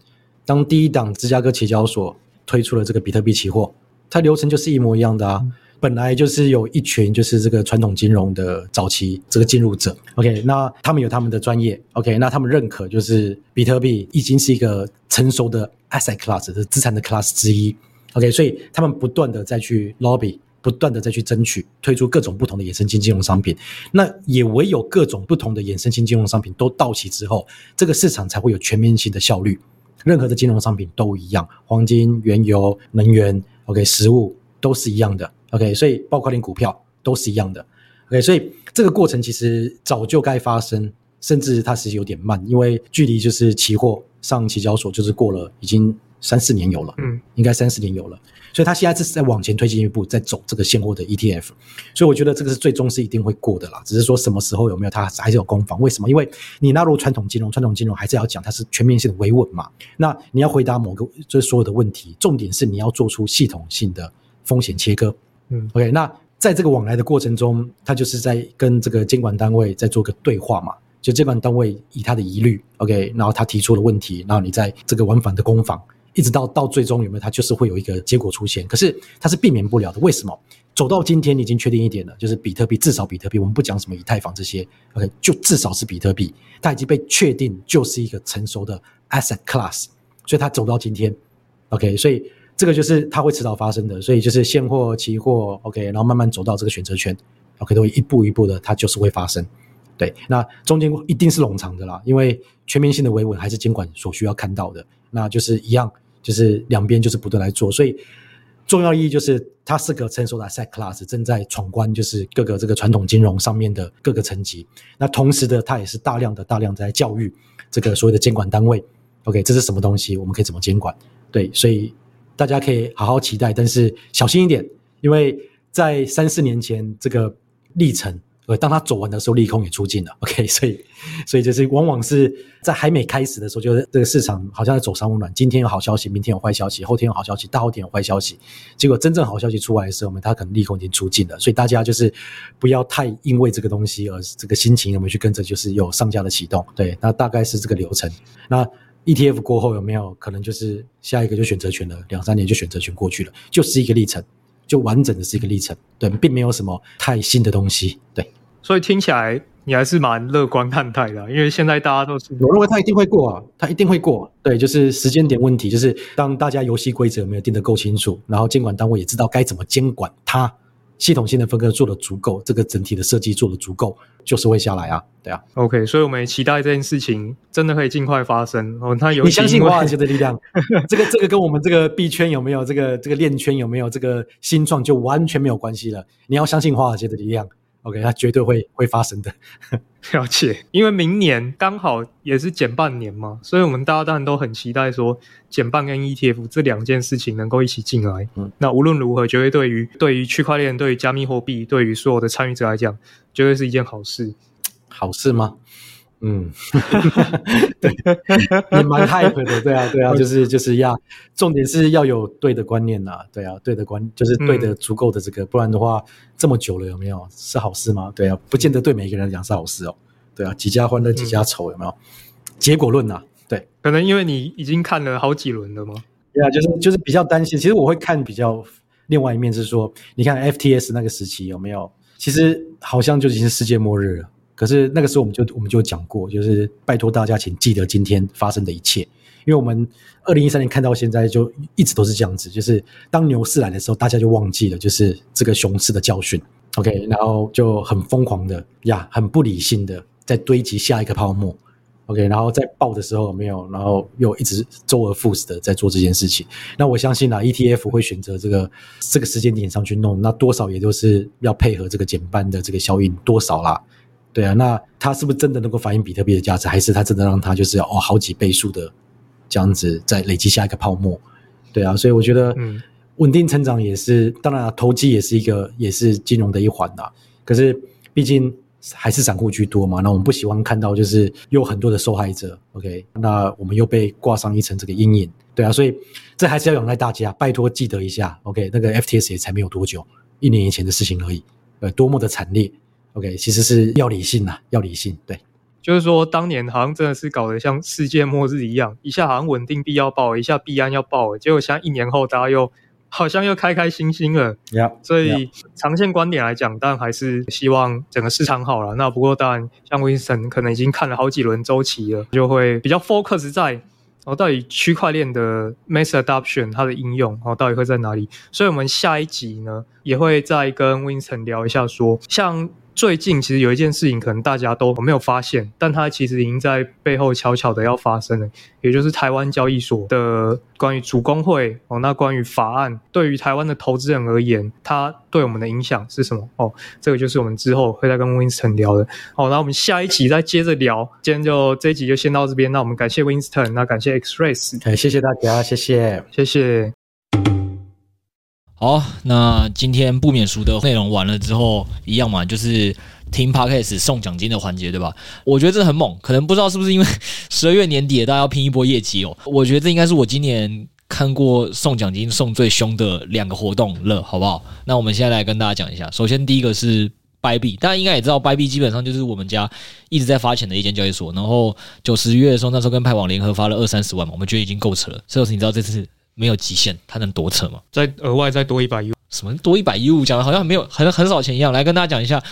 当第一档芝加哥期交所。推出了这个比特币期货，它流程就是一模一样的啊。本来就是有一群就是这个传统金融的早期这个进入者，OK，那他们有他们的专业，OK，那他们认可就是比特币已经是一个成熟的 asset class 的资产的 class 之一，OK，所以他们不断的再去 lobby，不断的再去争取推出各种不同的衍生性金融商品。那也唯有各种不同的衍生性金融商品都到齐之后，这个市场才会有全面性的效率。任何的金融商品都一样，黄金、原油、能源，OK，食物都是一样的，OK，所以包括连股票都是一样的，OK，所以这个过程其实早就该发生，甚至它是有点慢，因为距离就是期货上期交所就是过了已经三四年有了，嗯，应该三四年有了。所以他现在这是在往前推进一步，在走这个现货的 ETF，所以我觉得这个是最终是一定会过的啦。只是说什么时候有没有，它还是有攻防。为什么？因为你纳入传统金融，传统金融还是要讲它是全面性的维稳嘛。那你要回答某个就是所有的问题，重点是你要做出系统性的风险切割。嗯，OK。那在这个往来的过程中，他就是在跟这个监管单位在做个对话嘛。就监管单位以他的疑虑，OK，然后他提出了问题，然后你在这个往返的攻防。一直到到最终有没有，它就是会有一个结果出现。可是它是避免不了的。为什么？走到今天，你已经确定一点了，就是比特币，至少比特币，我们不讲什么以太坊这些，OK，就至少是比特币，它已经被确定就是一个成熟的 asset class，所以它走到今天，OK，所以这个就是它会迟早发生的。所以就是现货、期货，OK，然后慢慢走到这个选择权，OK，都会一步一步的，它就是会发生。对，那中间一定是冗长的啦，因为全面性的维稳还是监管所需要看到的，那就是一样。就是两边就是不断来做，所以重要意义就是它是个成熟的 asset class，正在闯关，就是各个这个传统金融上面的各个层级。那同时的，它也是大量的大量在教育这个所谓的监管单位。OK，这是什么东西？我们可以怎么监管？对，所以大家可以好好期待，但是小心一点，因为在三四年前这个历程对当他走完的时候，利空也出尽了。OK，所以所以就是往往是在还没开始的时候，就是这个市场好像在走三温暖，今天有好消息，明天有坏消息，后天有好消息，大后天有坏消息，结果真正好消息出来的时候，我们它可能利空已经出尽了。所以大家就是不要太因为这个东西而这个心情有没有去跟着就是有上架的启动。对，那大概是这个流程。那 ETF 过后有没有可能就是下一个就选择权了？两三年就选择权过去了，就是一个历程。就完整的是一个历程，对，并没有什么太新的东西，对。所以听起来你还是蛮乐观看待的，因为现在大家都是我认为他一定会过啊，他一定会过。对，就是时间点问题，就是当大家游戏规则没有定得够清楚，然后监管单位也知道该怎么监管它。系统性的分割做得足够，这个整体的设计做得足够，就是会下来啊，对啊。OK，所以我们也期待这件事情真的可以尽快发生。哦，他有你相信华尔街的力量，这个这个跟我们这个币圈有没有这个这个链圈有没有这个新创就完全没有关系了。你要相信华尔街的力量。OK，它绝对会会发生的，[laughs] 了解。因为明年刚好也是减半年嘛，所以我们大家当然都很期待说减半跟 ETF 这两件事情能够一起进来。嗯，那无论如何，绝对对于对于区块链、对于加密货币、对于所有的参与者来讲，绝对是一件好事。好事吗？嗯，[laughs] 对，也蛮 hype 的，对啊，对啊，[laughs] 就是就是要重点是要有对的观念呐，对啊，对的观就是对的足够的这个，嗯、不然的话这么久了有没有是好事吗？对啊，不见得对每一个人来讲是好事哦，对啊，几家欢乐几家愁有没有？嗯、结果论呐，对，可能因为你已经看了好几轮了吗？对啊，就是就是比较担心，其实我会看比较另外一面是说，你看 FTS 那个时期有没有？其实好像就已经是世界末日了。可是那个时候我们就我们就讲过，就是拜托大家请记得今天发生的一切，因为我们二零一三年看到现在就一直都是这样子，就是当牛市来的时候，大家就忘记了就是这个熊市的教训，OK，然后就很疯狂的呀，很不理性的在堆积下一个泡沫，OK，然后在爆的时候没有，然后又一直周而复始的在做这件事情。那我相信啊，ETF 会选择这个这个时间点上去弄，那多少也就是要配合这个减半的这个效应多少啦。对啊，那它是不是真的能够反映比特币的价值，还是它真的让它就是哦好几倍数的这样子再累积下一个泡沫？对啊，所以我觉得稳定成长也是，当然投机也是一个也是金融的一环呐。可是毕竟还是散户居多嘛，那我们不喜欢看到就是有很多的受害者。OK，那我们又被挂上一层这个阴影。对啊，所以这还是要仰赖大家，拜托记得一下。OK，那个 FTS 也才没有多久，一年以前的事情而已。呃，多么的惨烈。OK，其实是要理性呐，要理性。对，就是说当年好像真的是搞得像世界末日一样，一下好像稳定币要爆，一下币安要爆，结果现在一年后大家又好像又开开心心了。Yeah, 所以长线观点来讲，当然还是希望整个市场好了。那不过当然，像 Winston 可能已经看了好几轮周期了，就会比较 focus 在。哦，到底区块链的 mass adoption 它的应用哦，到底会在哪里？所以，我们下一集呢，也会再跟 Winston 聊一下说，说像。最近其实有一件事情，可能大家都没有发现，但它其实已经在背后悄悄的要发生了，也就是台湾交易所的关于主公会哦，那关于法案对于台湾的投资人而言，它对我们的影响是什么？哦，这个就是我们之后会再跟 Winston 聊的。好，那我们下一集再接着聊。今天就这一集就先到这边，那我们感谢 Winston，那感谢 X Race，哎谢谢大家，谢谢，谢谢。好，那今天不免俗的内容完了之后，一样嘛，就是听 Podcast 送奖金的环节，对吧？我觉得这很猛，可能不知道是不是因为 [laughs] 十二月年底，大家要拼一波业绩哦。我觉得这应该是我今年看过送奖金送最凶的两个活动了，好不好？那我们现在来跟大家讲一下。首先第一个是 buy B，大家应该也知道 buy B 基本上就是我们家一直在发钱的一间交易所。然后九十月的时候，那时候跟派网联合发了二三十万嘛，我们觉得已经够扯了。这就是你知道这次。没有极限，它能多扯吗？再额外再多一百 U，什么多一百 U？讲的好像没有很很少钱一样。来跟大家讲一下，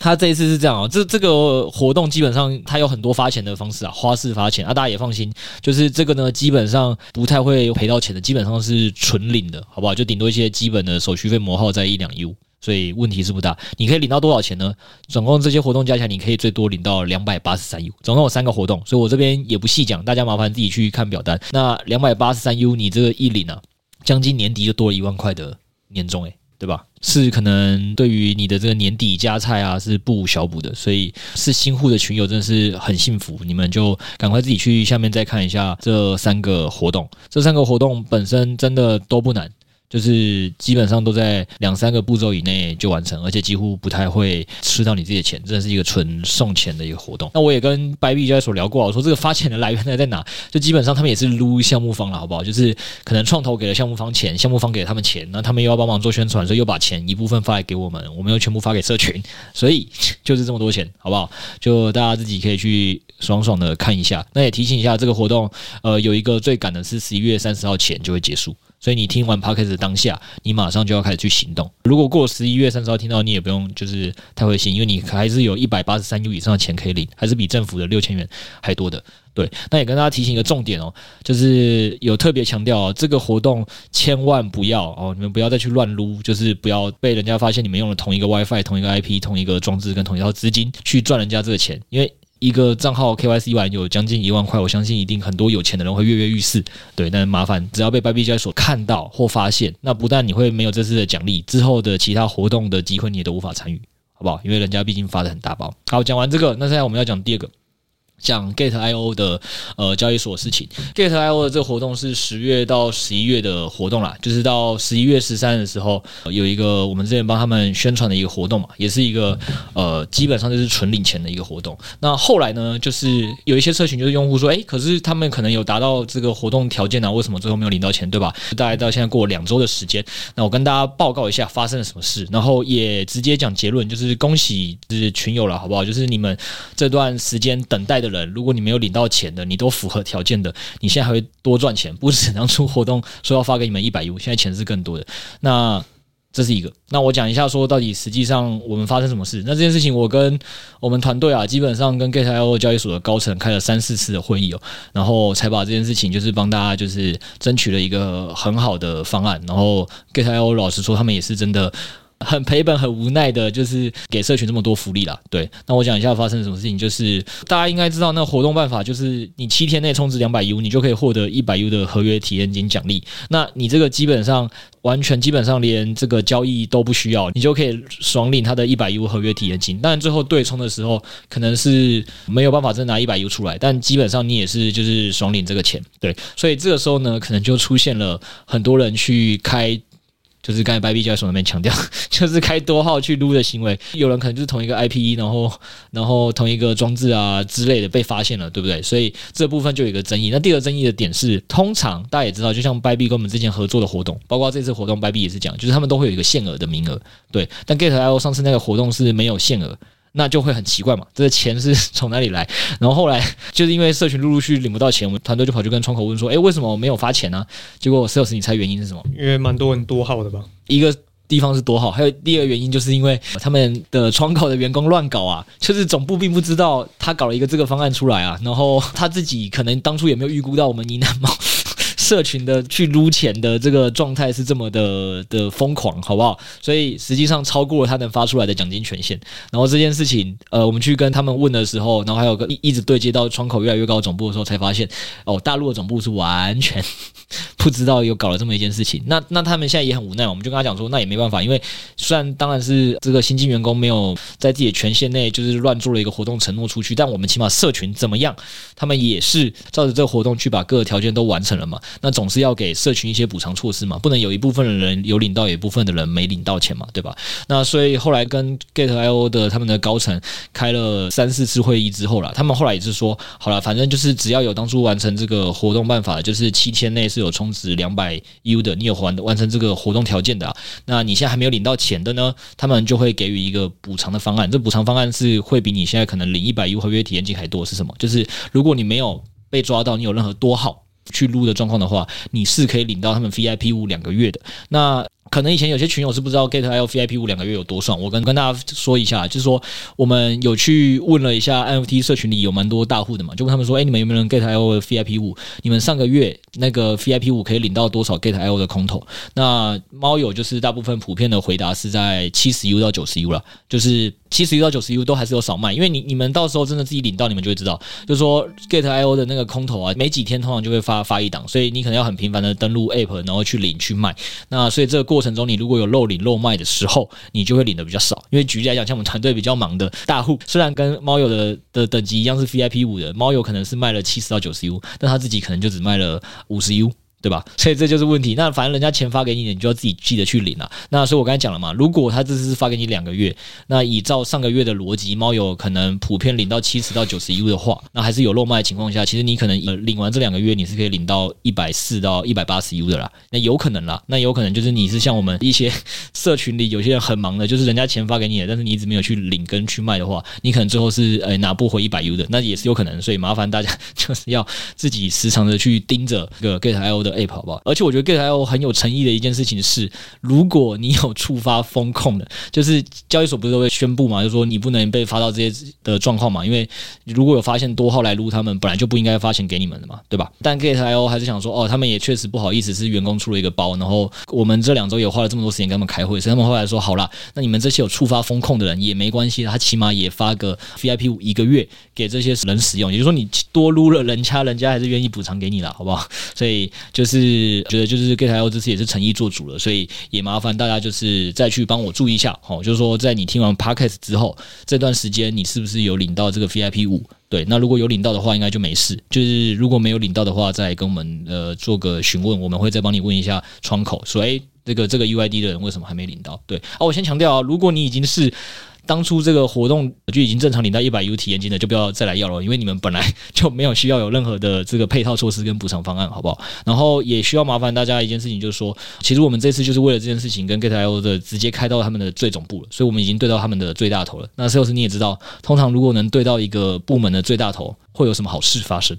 他这一次是这样哦，这这个活动基本上它有很多发钱的方式啊，花式发钱啊，大家也放心，就是这个呢，基本上不太会赔到钱的，基本上是纯领的，好不好？就顶多一些基本的手续费磨耗在一两 U。所以问题是不大，你可以领到多少钱呢？总共这些活动加起来，你可以最多领到两百八十三 U。总共有三个活动，所以我这边也不细讲，大家麻烦自己去看表单。那两百八十三 U，你这个一领啊，将近年底就多了一万块的年终，诶，对吧？是可能对于你的这个年底加菜啊，是不小补的。所以是新户的群友真的是很幸福，你们就赶快自己去下面再看一下这三个活动。这三个活动本身真的都不难。就是基本上都在两三个步骤以内就完成，而且几乎不太会吃到你自己的钱，真的是一个纯送钱的一个活动。那我也跟白币交易所聊过，我说这个发钱的来源在哪？就基本上他们也是撸项目方了，好不好？就是可能创投给了项目方钱，项目方给了他们钱，那他们又要帮忙做宣传，所以又把钱一部分发来给我们，我们又全部发给社群，所以 [laughs] 就是这么多钱，好不好？就大家自己可以去爽爽的看一下。那也提醒一下，这个活动呃有一个最赶的是十一月三十号前就会结束。所以你听完 Podcast 当下，你马上就要开始去行动。如果过十一月三十号听到，你也不用就是太灰心，因为你还是有一百八十三 U 以上的钱可以领，还是比政府的六千元还多的。对，那也跟大家提醒一个重点哦，就是有特别强调哦，这个活动千万不要哦，你们不要再去乱撸，就是不要被人家发现你们用了同一个 WiFi、同一个 IP、同一个装置跟同一套资金去赚人家这个钱，因为。一个账号 KYC 完有将近一万块，我相信一定很多有钱的人会跃跃欲试。对，但是麻烦，只要被 Bybit 交易所看到或发现，那不但你会没有这次的奖励，之后的其他活动的机会你也都无法参与，好不好？因为人家毕竟发的很大包。好，讲完这个，那现在我们要讲第二个。讲 Get I O 的呃交易所事情，Get I O 的这个活动是十月到十一月的活动啦，就是到十一月十三的时候有一个我们之前帮他们宣传的一个活动嘛，也是一个呃基本上就是纯领钱的一个活动。那后来呢，就是有一些社群就是用户说，诶，可是他们可能有达到这个活动条件啊，为什么最后没有领到钱，对吧？大概到现在过两周的时间，那我跟大家报告一下发生了什么事，然后也直接讲结论，就是恭喜就是群友了，好不好？就是你们这段时间等待的。的人，如果你没有领到钱的，你都符合条件的，你现在还会多赚钱，不止 [laughs] 当初活动说要发给你们一百 U，现在钱是更多的。那这是一个。那我讲一下，说到底实际上我们发生什么事？那这件事情，我跟我们团队啊，基本上跟 Gate.io 交易所的高层开了三四次的会议哦，然后才把这件事情就是帮大家就是争取了一个很好的方案。然后 Gate.io 老实说，他们也是真的。很赔本、很无奈的，就是给社群这么多福利啦。对，那我讲一下发生了什么事情，就是大家应该知道，那活动办法就是你七天内充值两百 U，你就可以获得一百 U 的合约体验金奖励。那你这个基本上完全基本上连这个交易都不需要，你就可以爽领他的一百 U 合约体验金。当然最后对冲的时候可能是没有办法真拿一百 U 出来，但基本上你也是就是爽领这个钱。对，所以这个时候呢，可能就出现了很多人去开。就是刚才 Babie 就在那边强调，[laughs] 就是开多号去撸的行为，有人可能就是同一个 IP，然后然后同一个装置啊之类的被发现了，对不对？所以这部分就有一个争议。那第二个争议的点是，通常大家也知道，就像 Bybit 跟我们之前合作的活动，包括这次活动 Bybit 也是讲，就是他们都会有一个限额的名额，对。但 Gate.io 上次那个活动是没有限额。那就会很奇怪嘛，这个钱是 [laughs] 从哪里来？然后后来就是因为社群陆陆续续领不到钱，我们团队就跑去跟窗口问说：“诶，为什么我没有发钱呢？”结果 Sales，你猜原因是什么？因为蛮多人多号的吧。一个地方是多号，还有第二个原因就是因为他们的窗口的员工乱搞啊，就是总部并不知道他搞了一个这个方案出来啊，然后他自己可能当初也没有预估到我们呢喃猫。社群的去撸钱的这个状态是这么的的疯狂，好不好？所以实际上超过了他能发出来的奖金权限。然后这件事情，呃，我们去跟他们问的时候，然后还有个一一直对接到窗口越来越高总部的时候，才发现哦，大陆的总部是完全 [laughs] 不知道有搞了这么一件事情。那那他们现在也很无奈，我们就跟他讲说，那也没办法，因为虽然当然是这个新进员工没有在自己的权限内就是乱做了一个活动承诺出去，但我们起码社群怎么样，他们也是照着这个活动去把各个条件都完成了嘛。那总是要给社群一些补偿措施嘛，不能有一部分的人有领到，有一部分的人没领到钱嘛，对吧？那所以后来跟 Gate.io 的他们的高层开了三四次会议之后啦，他们后来也是说，好了，反正就是只要有当初完成这个活动办法，就是七天内是有充值两百 U 的，你有完完成这个活动条件的，那你现在还没有领到钱的呢，他们就会给予一个补偿的方案。这补偿方案是会比你现在可能领一百 U 合约体验金还多，是什么？就是如果你没有被抓到，你有任何多号。去撸的状况的话，你是可以领到他们 VIP 五两个月的。那可能以前有些群友是不知道 get IO VIP 五两个月有多爽，我跟跟大家说一下，就是说我们有去问了一下 NFT 社群里有蛮多大户的嘛，就问他们说，哎，你们有没有人 get IO VIP 五？你们上个月那个 VIP 五可以领到多少 get IO 的空投？那猫友就是大部分普遍的回答是在七十 U 到九十 U 了，就是。七十 U 到九十 U 都还是有少卖，因为你你们到时候真的自己领到，你们就会知道，就是说 get IO 的那个空投啊，没几天通常就会发发一档，所以你可能要很频繁的登录 App，然后去领去卖。那所以这个过过程中，你如果有漏领漏卖的时候，你就会领的比较少。因为举例来讲，像我们团队比较忙的大户，虽然跟猫友的的等级一样是 VIP 五的，猫友可能是卖了七十到九十 U，但他自己可能就只卖了五十 U。对吧？[laughs] 所以这就是问题。那反正人家钱发给你，你就要自己记得去领了。那所以我刚才讲了嘛，如果他这次是发给你两个月，那依照上个月的逻辑，猫友可能普遍领到七十到九十 U 的话，那还是有漏卖的情况下，其实你可能呃领完这两个月，你是可以领到一百四到一百八十 U 的啦。那有可能啦，那有可能就是你是像我们一些 [laughs] 社群里有些人很忙的，就是人家钱发给你了，但是你一直没有去领跟去卖的话，你可能最后是呃拿不回一百 U 的，那也是有可能。所以麻烦大家 [laughs] 就是要自己时常的去盯着这个 Gate.io 的 App 好不好？而且我觉得 Gate.io 很有诚意的一件事情是，如果你有触发风控的，就是交易所不是都会宣布嘛，就是说你不能被发到这些的状况嘛，因为如果有发现多号来撸他们，本来就不应该发钱给你们的嘛，对吧？但 Gate.io 还是想说，哦，他们也确实不好意思，是员工出了一个包，然后我们这两周也花了这么多时间跟他们开会，所以他们后来说，好啦，那你们这些有触发风控的人也没关系，他起码也发个 VIP 五一个月给这些人使用，也就是说你多撸了人家，人家还是愿意补偿给你了，好不好？所以就是觉得就是 Gate.io 这次也是诚意做主了，所以也麻烦大家就是再去帮我注意一下，好，就是说在你听完 Podcast 之后这段时间，你是不是有领到这个 VIP 五？对，那如果有领到的话，应该就没事。就是如果没有领到的话，再跟我们呃做个询问，我们会再帮你问一下窗口，说哎，这个这个 UID 的人为什么还没领到？对啊，我先强调啊，如果你已经是。当初这个活动就已经正常领到一百 U 体验金的，就不要再来要了，因为你们本来就没有需要有任何的这个配套措施跟补偿方案，好不好？然后也需要麻烦大家一件事情，就是说，其实我们这次就是为了这件事情跟 Gate.io 的直接开到他们的最总部了，所以我们已经对到他们的最大头了。那 Sales 你也知道，通常如果能对到一个部门的最大头，会有什么好事发生？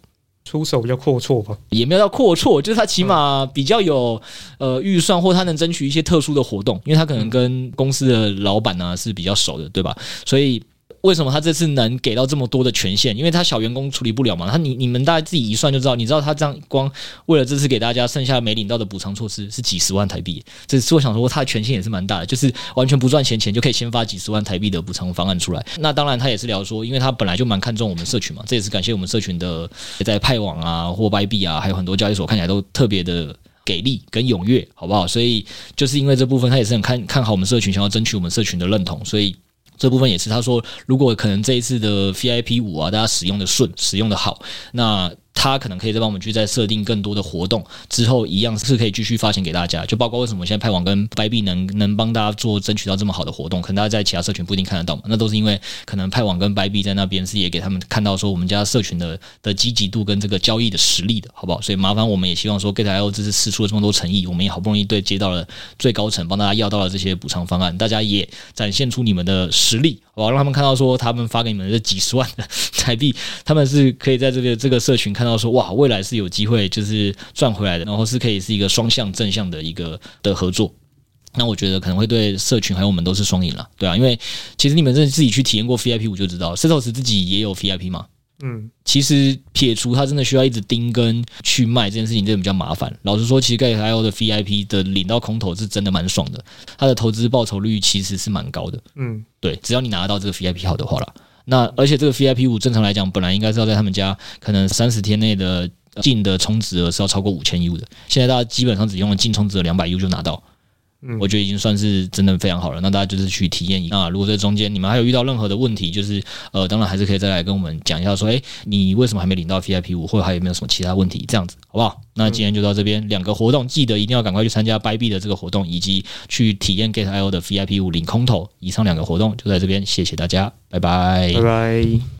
出手比较阔绰吧，也没有到阔绰，就是他起码比较有呃预算，或他能争取一些特殊的活动，因为他可能跟公司的老板呢是比较熟的，对吧？所以。为什么他这次能给到这么多的权限？因为他小员工处理不了嘛。他你你们大家自己一算就知道，你知道他这样光为了这次给大家剩下没领到的补偿措施是几十万台币。这次我想说，他的权限也是蛮大的，就是完全不赚钱钱就可以先发几十万台币的补偿方案出来。那当然他也是聊说，因为他本来就蛮看重我们社群嘛，这也是感谢我们社群的在派网啊或币啊，还有很多交易所看起来都特别的给力跟踊跃，好不好？所以就是因为这部分他也是很看看好我们社群，想要争取我们社群的认同，所以。这部分也是，他说，如果可能这一次的 VIP 五啊，大家使用的顺，使用的好，那。他可能可以再帮我们去再设定更多的活动，之后一样是可以继续发钱给大家。就包括为什么现在派网跟 Bybit 能能帮大家做争取到这么好的活动，可能大家在其他社群不一定看得到嘛。那都是因为可能派网跟 Bybit 在那边是也给他们看到说我们家社群的的积极度跟这个交易的实力的，好不好？所以麻烦我们也希望说 Gate.io 这次释出了这么多诚意，我们也好不容易对接到了最高层，帮大家要到了这些补偿方案，大家也展现出你们的实力，好不好？让他们看到说他们发给你们的这几十万的台币，他们是可以在这个这个社群看到说哇，未来。是有机会，就是赚回来的，然后是可以是一个双向正向的一个的合作。那我觉得可能会对社群还有我们都是双赢了，对啊，因为其实你们这自己去体验过 VIP 五就知道，Setos 自己也有 VIP 嘛。嗯，其实撇除他真的需要一直盯跟去卖这件事情，真的比较麻烦。老实说，其实 Gate.io 的 VIP 的领到空投是真的蛮爽的，他的投资报酬率其实是蛮高的。嗯，对，只要你拿得到这个 VIP 好的话了。那而且这个 VIP 五正常来讲，本来应该是要在他们家可能三十天内的。净的充值额是要超过五千 U 的，现在大家基本上只用了净充值额两百 U 就拿到，嗯，我觉得已经算是真的非常好了。那大家就是去体验一下。那如果在中间你们还有遇到任何的问题，就是呃，当然还是可以再来跟我们讲一下，说，诶，你为什么还没领到 VIP 五，或者还有没有什么其他问题，这样子好不好？那今天就到这边，两个活动记得一定要赶快去参加 Bybit 的这个活动，以及去体验 Gate.io 的 VIP 五领空投。以上两个活动就在这边，谢谢大家，拜拜，拜拜。